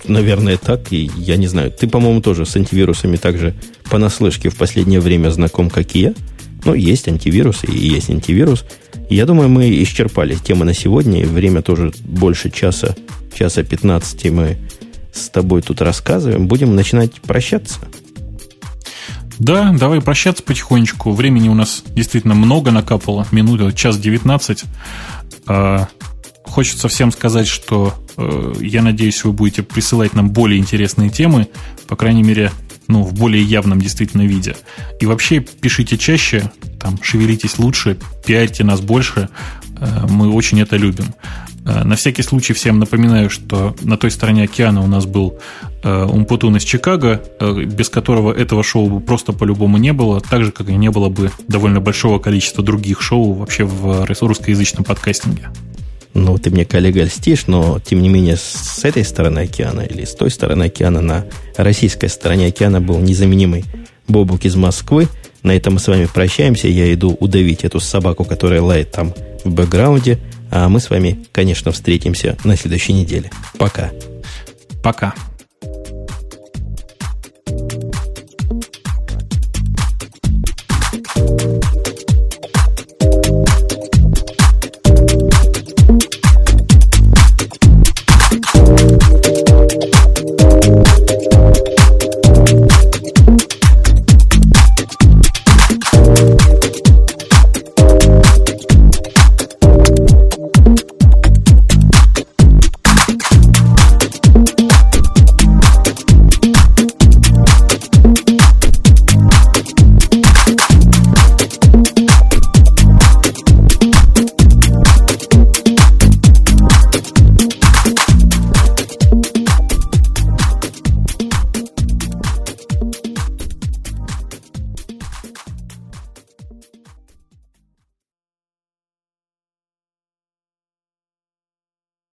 наверное, так. И я не знаю. Ты, по-моему, тоже с антивирусами также понаслышке в последнее время знаком, как и я. Ну, есть антивирус и есть антивирус. Я думаю, мы исчерпали темы на сегодня. Время тоже больше часа, часа 15 мы с тобой тут рассказываем. Будем начинать прощаться. Да, давай прощаться потихонечку. Времени у нас действительно много накапало. Минута, час 19. А, хочется всем сказать, что э, я надеюсь, вы будете присылать нам более интересные темы. По крайней мере, ну, в более явном действительно виде. И вообще пишите чаще, там, шевелитесь лучше, пиарьте нас больше. Э, мы очень это любим. Э, на всякий случай всем напоминаю, что на той стороне океана у нас был э, Умпутун из Чикаго, без которого этого шоу бы просто по-любому не было, так же, как и не было бы довольно большого количества других шоу вообще в русскоязычном подкастинге. Ну, ты мне, коллега, льстишь, но, тем не менее, с этой стороны океана или с той стороны океана, на российской стороне океана был незаменимый Бобук из Москвы. На этом мы с вами прощаемся. Я иду удавить эту собаку, которая лает там в бэкграунде. А мы с вами, конечно, встретимся на следующей неделе. Пока. Пока.